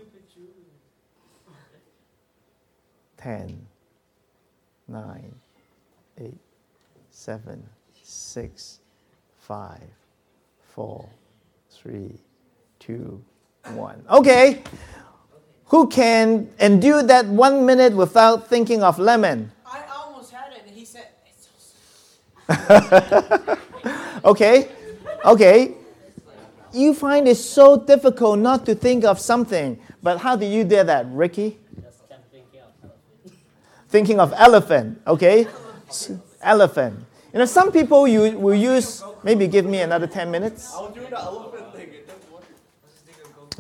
Ten, nine, eight, seven, six, five, four, three, two, one. Okay. Who can endure that one minute without thinking of lemon? I almost had it, and he said, it's so [LAUGHS] Okay. Okay. You find it so difficult not to think of something, but how do you do that, Ricky? Thinking of elephant, okay? Elephant. You know, some people you will use, maybe give me another 10 minutes. I'll do the elephant thing. It doesn't work.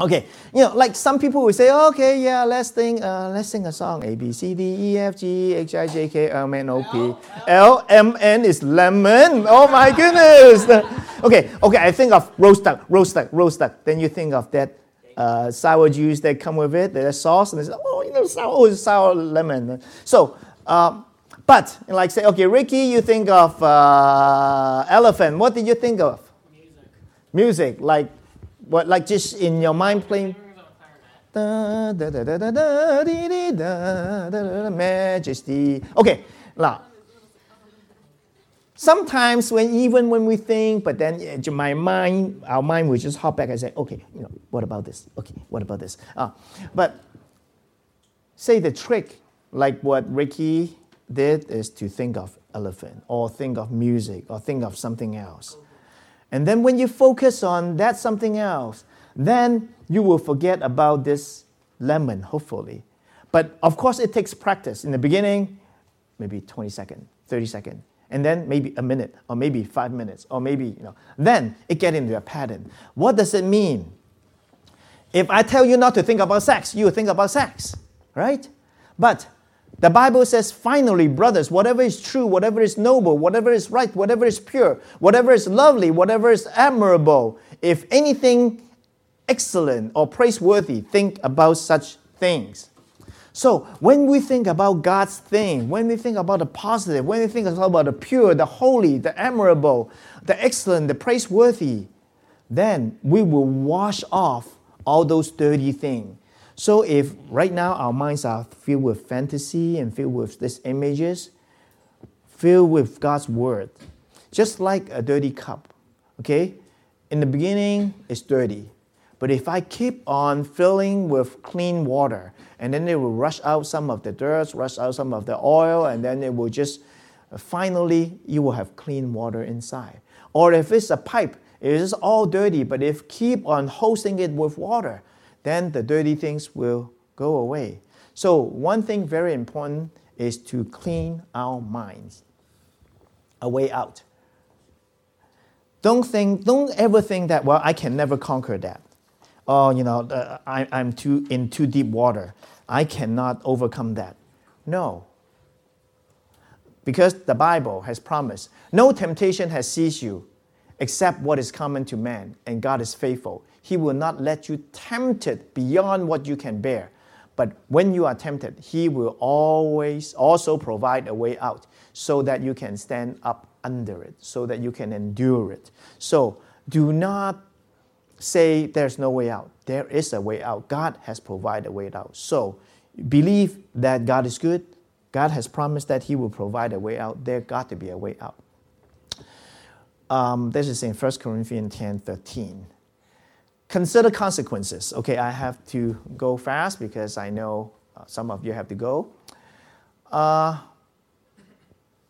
Okay, you know, like some people will say, okay, yeah, let's sing, uh, let's sing a song. A B C D E F G H I J K L M N O P L M N is lemon. Oh my goodness. [LAUGHS] okay, okay, I think of roast duck, roast duck, roast duck. Then you think of that uh, sour juice that come with it, the sauce, and it's oh, you know, sour, oh, sour lemon. So, uh, but like say, okay, Ricky, you think of uh, elephant. What did you think of? Music. Music, like what, like just in your mind playing. Da, da, da, da, da, da, da, da, da, da, majesty. Okay, now. Sometimes when even when we think, but then uh, my mind, our mind will just hop back and say, okay, you know, what about this? Okay, what about this? Uh, but say the trick, like what Ricky did, is to think of elephant or think of music or think of something else. And then when you focus on that something else, then you will forget about this lemon, hopefully. But of course, it takes practice. In the beginning, maybe 20 seconds, 30 seconds, and then maybe a minute, or maybe five minutes, or maybe, you know, then it get into a pattern. What does it mean? If I tell you not to think about sex, you think about sex, right? But the Bible says, finally, brothers, whatever is true, whatever is noble, whatever is right, whatever is pure, whatever is lovely, whatever is admirable, if anything excellent or praiseworthy, think about such things. So when we think about God's thing, when we think about the positive, when we think about the pure, the holy, the admirable, the excellent, the praiseworthy, then we will wash off all those dirty things. So if right now our minds are filled with fantasy and filled with these images, filled with God's word, just like a dirty cup, okay? In the beginning, it's dirty. But if I keep on filling with clean water, and then it will rush out some of the dirt, rush out some of the oil, and then it will just uh, finally you will have clean water inside. Or if it's a pipe, it is all dirty, but if keep on hosting it with water, then the dirty things will go away. So one thing very important is to clean our minds. A way out. Don't think, don't ever think that, well, I can never conquer that. Oh, you know, uh, I, I'm too in too deep water. I cannot overcome that. No. Because the Bible has promised, no temptation has seized you except what is common to man, and God is faithful. He will not let you tempted beyond what you can bear. But when you are tempted, He will always also provide a way out so that you can stand up under it, so that you can endure it. So do not say there's no way out. There is a way out. God has provided a way out. So believe that God is good. God has promised that He will provide a way out. There got to be a way out. Um, this is in 1 Corinthians 10 13. Consider consequences. Okay, I have to go fast because I know uh, some of you have to go. Uh,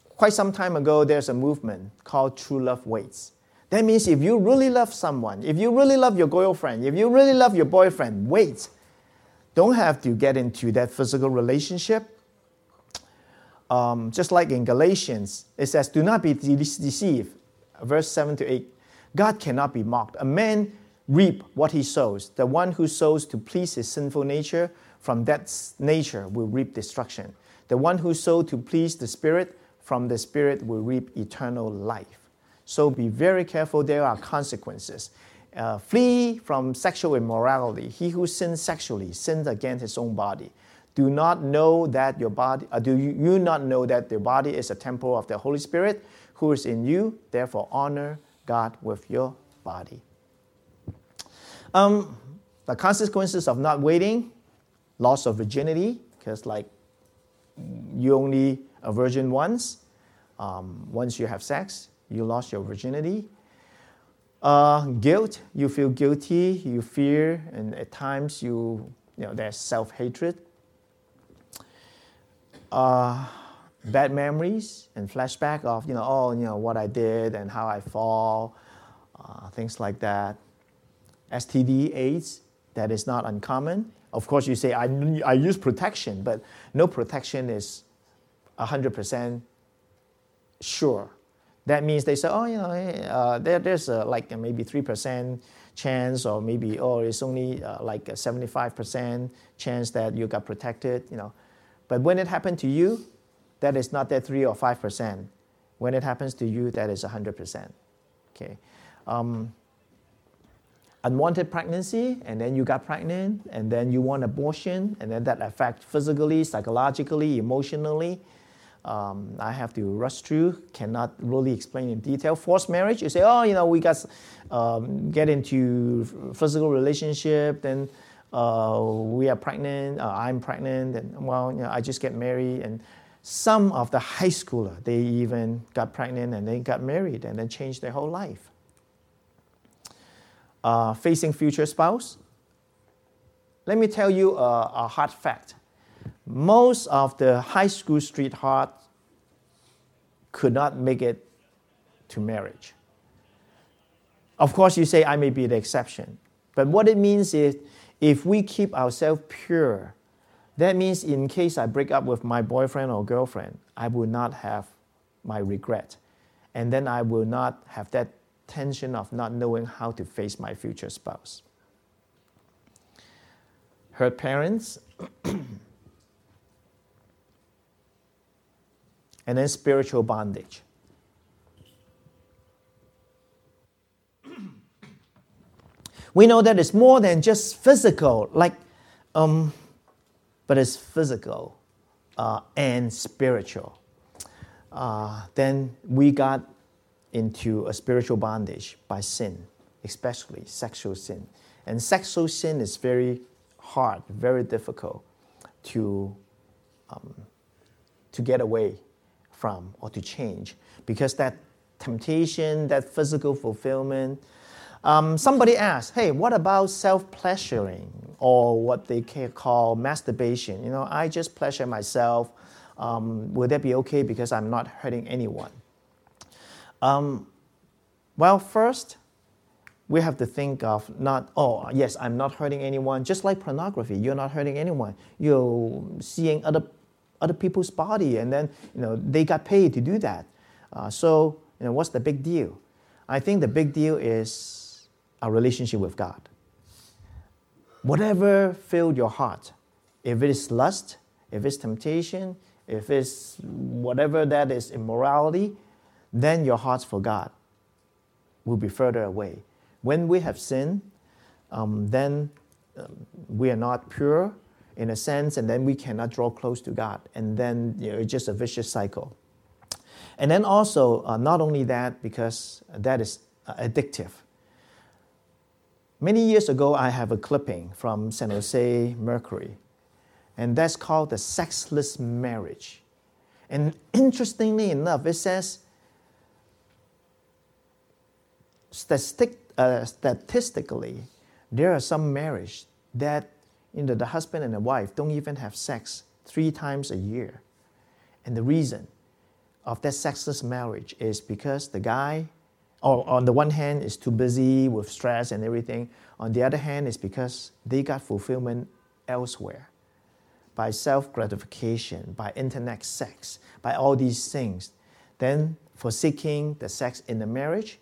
quite some time ago, there's a movement called True Love Waits. That means if you really love someone, if you really love your girlfriend, if you really love your boyfriend, wait. Don't have to get into that physical relationship. Um, just like in Galatians, it says, Do not be de- deceived. Verse 7 to 8. God cannot be mocked. A man reap what he sows. The one who sows to please his sinful nature, from that nature will reap destruction. The one who sows to please the Spirit, from the Spirit will reap eternal life. So be very careful, there are consequences. Uh, flee from sexual immorality. He who sins sexually sins against his own body. Do not know that your body, uh, do you, you not know that your body is a temple of the Holy Spirit who is in you? Therefore, honor God with your body. Um, the consequences of not waiting, loss of virginity, because like you only a virgin once. Um, once you have sex, you lost your virginity. Uh, guilt, you feel guilty, you fear, and at times you, you know, there's self hatred. Uh, bad memories and flashback of, you know, oh, you know, what I did and how I fall, uh, things like that. STD, AIDS, that is not uncommon. Of course, you say, I, I use protection, but no protection is 100% sure That means they say, oh, you know, uh, there, there's a, like maybe 3% chance, or maybe, oh, it's only uh, like a 75% chance that you got protected, you know. But when it happened to you, that is not that 3 or 5%. When it happens to you, that is 100%. Okay. Um, unwanted pregnancy, and then you got pregnant, and then you want abortion, and then that affects physically, psychologically, emotionally. Um, I have to rush through, cannot really explain in detail. Forced marriage, you say, oh, you know, we got um, get into physical relationship, then uh, we are pregnant, uh, I'm pregnant, and well, you know, I just get married. And some of the high schooler, they even got pregnant and they got married and then changed their whole life. Uh, facing future spouse, let me tell you a, a hard fact most of the high school sweethearts could not make it to marriage. Of course, you say I may be the exception. But what it means is if we keep ourselves pure, that means in case I break up with my boyfriend or girlfriend, I will not have my regret. And then I will not have that tension of not knowing how to face my future spouse. Her parents, [CLEARS THROAT] and then spiritual bondage. [CLEARS THROAT] we know that it's more than just physical, like, um, but it's physical uh, and spiritual. Uh, then we got into a spiritual bondage by sin, especially sexual sin. And sexual sin is very hard, very difficult to, um, to get away from or to change because that temptation, that physical fulfillment. Um, somebody asked, hey, what about self pleasuring or what they call masturbation? You know, I just pleasure myself. Um, will that be okay because I'm not hurting anyone? Um, well, first, we have to think of not, oh, yes, I'm not hurting anyone. Just like pornography, you're not hurting anyone. You're seeing other other people's body, and then you know they got paid to do that. Uh, so you know what's the big deal? I think the big deal is our relationship with God. Whatever filled your heart, if it is lust, if it's temptation, if it's whatever that is immorality, then your hearts for God will be further away. When we have sinned, um, then um, we are not pure in a sense, and then we cannot draw close to God. And then you know, it's just a vicious cycle. And then also, uh, not only that, because that is uh, addictive. Many years ago, I have a clipping from San Jose Mercury, and that's called the sexless marriage. And interestingly enough, it says statistic, uh, statistically, there are some marriages that you know, the husband and the wife don't even have sex three times a year. And the reason of that sexless marriage is because the guy, or on the one hand, is too busy with stress and everything. On the other hand, is because they got fulfillment elsewhere by self gratification, by internet sex, by all these things. Then forsaking the sex in the marriage,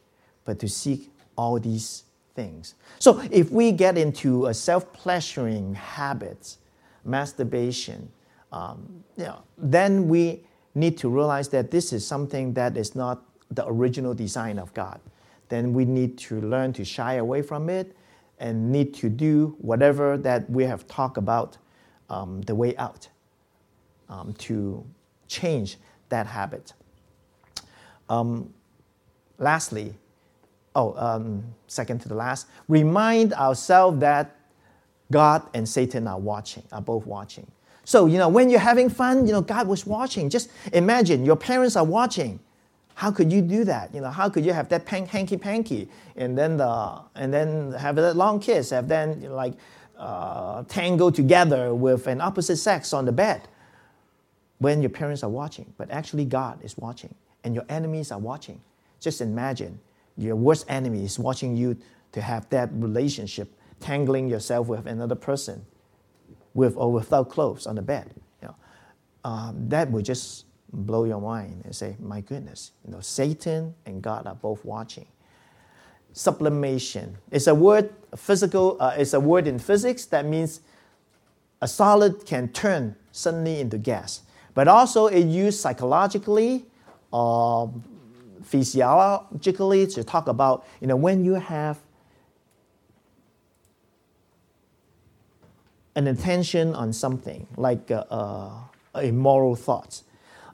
but to seek all these things. So if we get into a self-pleasuring habit, masturbation, um, you know, then we need to realize that this is something that is not the original design of God. Then we need to learn to shy away from it and need to do whatever that we have talked about um, the way out um, to change that habit. Um, lastly, oh, um, second to the last, remind ourselves that God and Satan are watching, are both watching. So, you know, when you're having fun, you know, God was watching. Just imagine your parents are watching. How could you do that? You know, how could you have that pan- hanky panky and then the and then have that long kiss, have then you know, like uh, together with an opposite sex on the bed when your parents are watching? But actually, God is watching, and your enemies are watching. Just imagine your worst enemy is watching you to have that relationship, tangling yourself with another person, with or without clothes on the bed. You know, um, that would just blow your mind and say, my goodness, you know, Satan and God are both watching. Sublimation is a word, physical, uh, it's a word in physics that means a solid can turn suddenly into gas. But also it used psychologically or physiologically to talk about, you know, when you have an attention on something like uh, uh, immoral thoughts,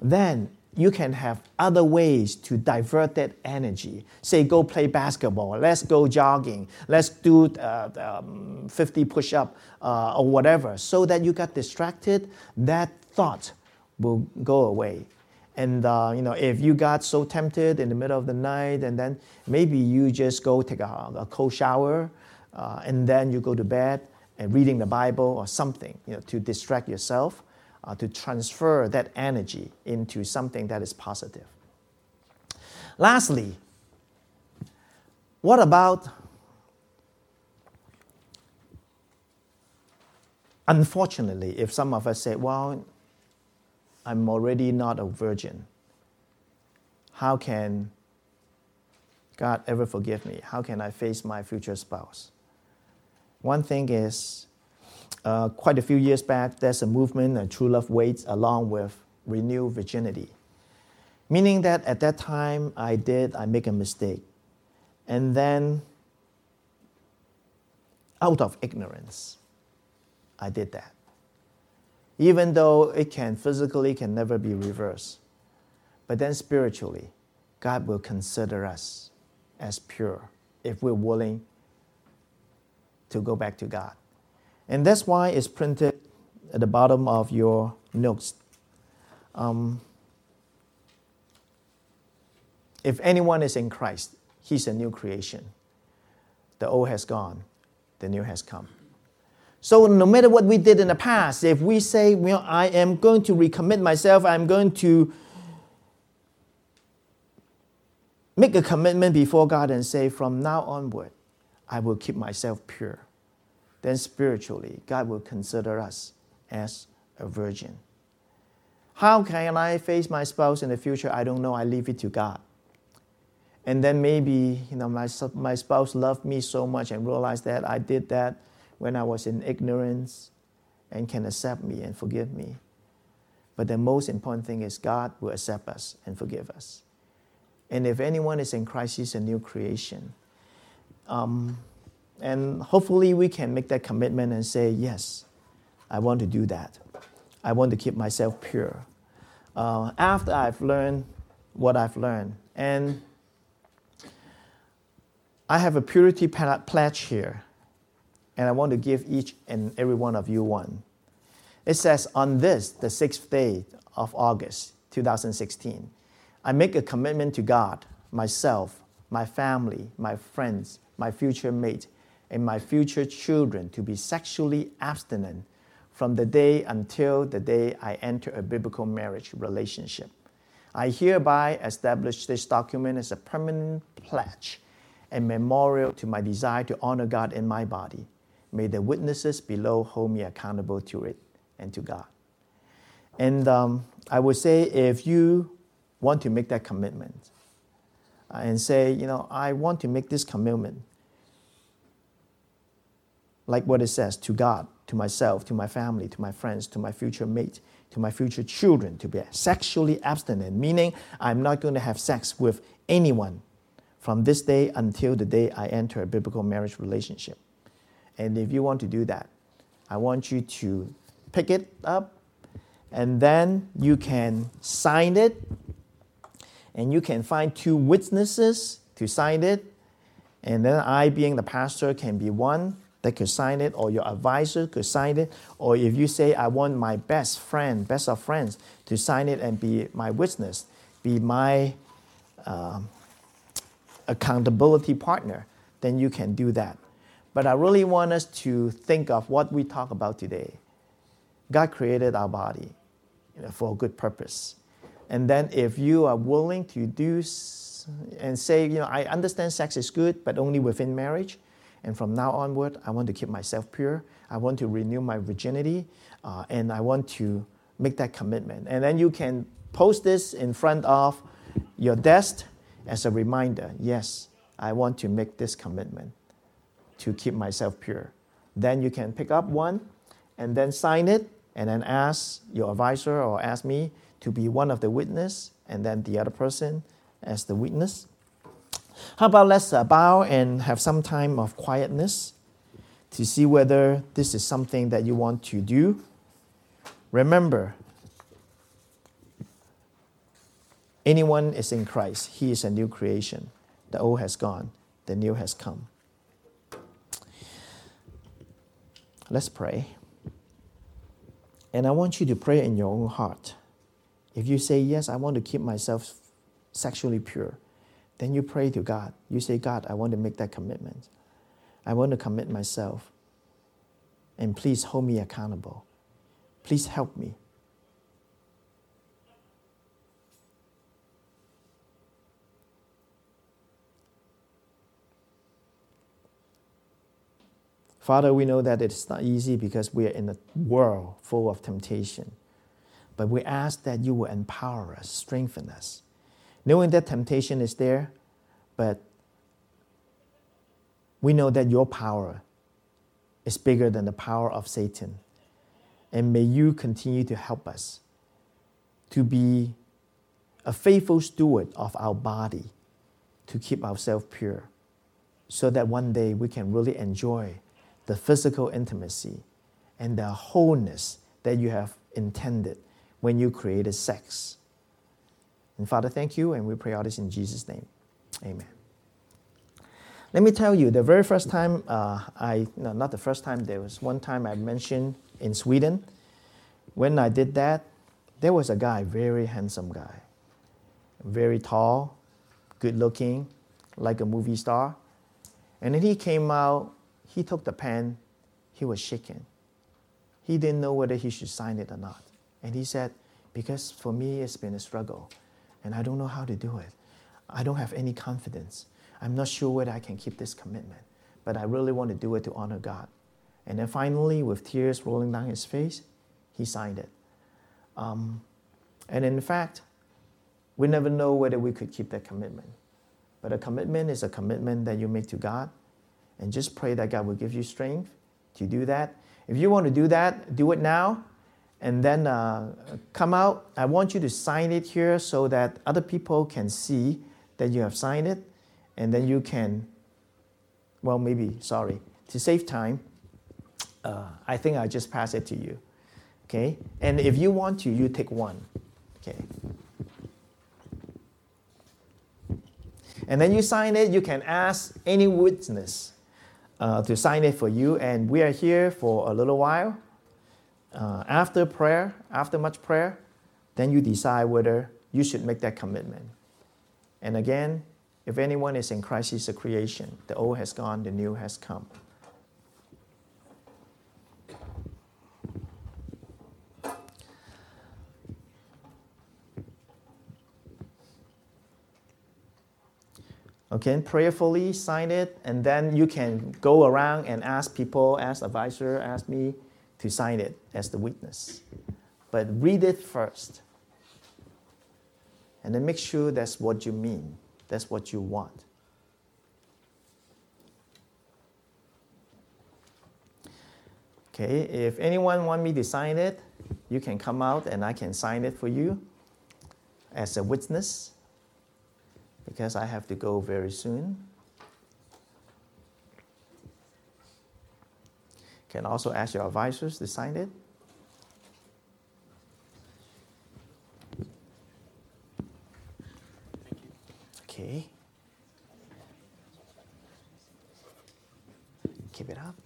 then you can have other ways to divert that energy. Say, go play basketball, let's go jogging, let's do uh, um, 50 push up uh, or whatever, so that you got distracted, that thought will go away. And uh, you know, if you got so tempted in the middle of the night, and then maybe you just go take a, a cold shower, uh, and then you go to bed and reading the Bible or something, you know, to distract yourself uh, to transfer that energy into something that is positive. Lastly, what about unfortunately, if some of us say, well, I'm already not a virgin, how can God ever forgive me? How can I face my future spouse? One thing is, uh, quite a few years back, there's a movement, a true love waits, along with renew virginity. Meaning that at that time, I did, I make a mistake. And then, out of ignorance, I did that. Even though it can physically can never be reversed. But then spiritually, God will consider us as pure if we're willing to go back to God. And that's why it's printed at the bottom of your notes. Um, if anyone is in Christ, he's a new creation. The old has gone, the new has come. So, no matter what we did in the past, if we say, well, I am going to recommit myself, I'm going to make a commitment before God and say, from now onward, I will keep myself pure then spiritually, God will consider us as a virgin. How can I face my spouse in the future? I don't know. I leave it to God. And then maybe, you know, my, my spouse loved me so much and realized that I did that when I was in ignorance and can accept me and forgive me. But the most important thing is God will accept us and forgive us. And if anyone is in Christ, he's a new creation. Um, and hopefully, we can make that commitment and say, Yes, I want to do that. I want to keep myself pure. Uh, after I've learned what I've learned. And I have a purity pledge here, and I want to give each and every one of you one. It says, On this, the sixth day of August 2016, I make a commitment to God, myself, my family, my friends, my future mate, and my future children to be sexually abstinent from the day until the day I enter a biblical marriage relationship. I hereby establish this document as a permanent pledge and memorial to my desire to honor God in my body. May the witnesses below hold me accountable to it and to God. And um, I would say if you want to make that commitment uh, and say, you know, I want to make this commitment like what it says to God, to myself, to my family, to my friends, to my future mate, to my future children, to be sexually abstinent, meaning I'm not going to have sex with anyone from this day until the day I enter a biblical marriage relationship. And if you want to do that, I want you to pick it up and then you can sign it and you can find two witnesses to sign it. And then I, being the pastor, can be one that could sign it, or your advisor could sign it, or if you say, I want my best friend, best of friends, to sign it and be my witness, be my um, accountability partner, then you can do that. But I really want us to think of what we talk about today. God created our body you know, for a good purpose. And then if you are willing to do and say, you know, I understand sex is good, but only within marriage, and from now onward, I want to keep myself pure. I want to renew my virginity. Uh, and I want to make that commitment. And then you can post this in front of your desk as a reminder yes, I want to make this commitment to keep myself pure. Then you can pick up one and then sign it and then ask your advisor or ask me to be one of the witness and then the other person as the witness. How about let's uh, bow and have some time of quietness to see whether this is something that you want to do. Remember, anyone is in Christ, he is a new creation. The old has gone, the new has come. Let's pray. And I want you to pray in your own heart. If you say, Yes, I want to keep myself sexually pure, then you pray to God. You say, God, I want to make that commitment. I want to commit myself. And please hold me accountable. Please help me. Father, we know that it's not easy because we are in a world full of temptation. But we ask that you will empower us, strengthen us. Knowing that temptation is there, but we know that your power is bigger than the power of Satan. And may you continue to help us to be a faithful steward of our body, to keep ourselves pure, so that one day we can really enjoy the physical intimacy and the wholeness that you have intended when you created sex. And Father, thank you, and we pray all this in Jesus' name. Amen. Let me tell you, the very first time uh, I, no, not the first time, there was one time I mentioned in Sweden. When I did that, there was a guy, very handsome guy, very tall, good looking, like a movie star. And then he came out he took the pen, he was shaking. He didn't know whether he should sign it or not. And he said, Because for me, it's been a struggle, and I don't know how to do it. I don't have any confidence. I'm not sure whether I can keep this commitment, but I really want to do it to honor God. And then finally, with tears rolling down his face, he signed it. Um, and in fact, we never know whether we could keep that commitment. But a commitment is a commitment that you make to God and just pray that God will give you strength to do that. If you want to do that, do it now and then uh, come out. I want you to sign it here so that other people can see that you have signed it and then you can, well, maybe, sorry, to save time, uh, I think I just pass it to you. Okay? And if you want to, you take one. Okay? And then you sign it, you can ask any witness uh, to sign it for you. And we are here for a little while. Uh, after prayer, after much prayer, then you decide whether you should make that commitment. And again, if anyone is in Christ, he's a creation. The old has gone, the new has come. Okay, prayerfully sign it, and then you can go around and ask people, ask advisor, ask me to sign it as the witness. But read it first. And then make sure that's what you mean, that's what you want. Okay, if anyone want me to sign it, you can come out and I can sign it for you as a witness because I have to go very soon. Can also ask your advisors to sign it. Okay. Keep it up.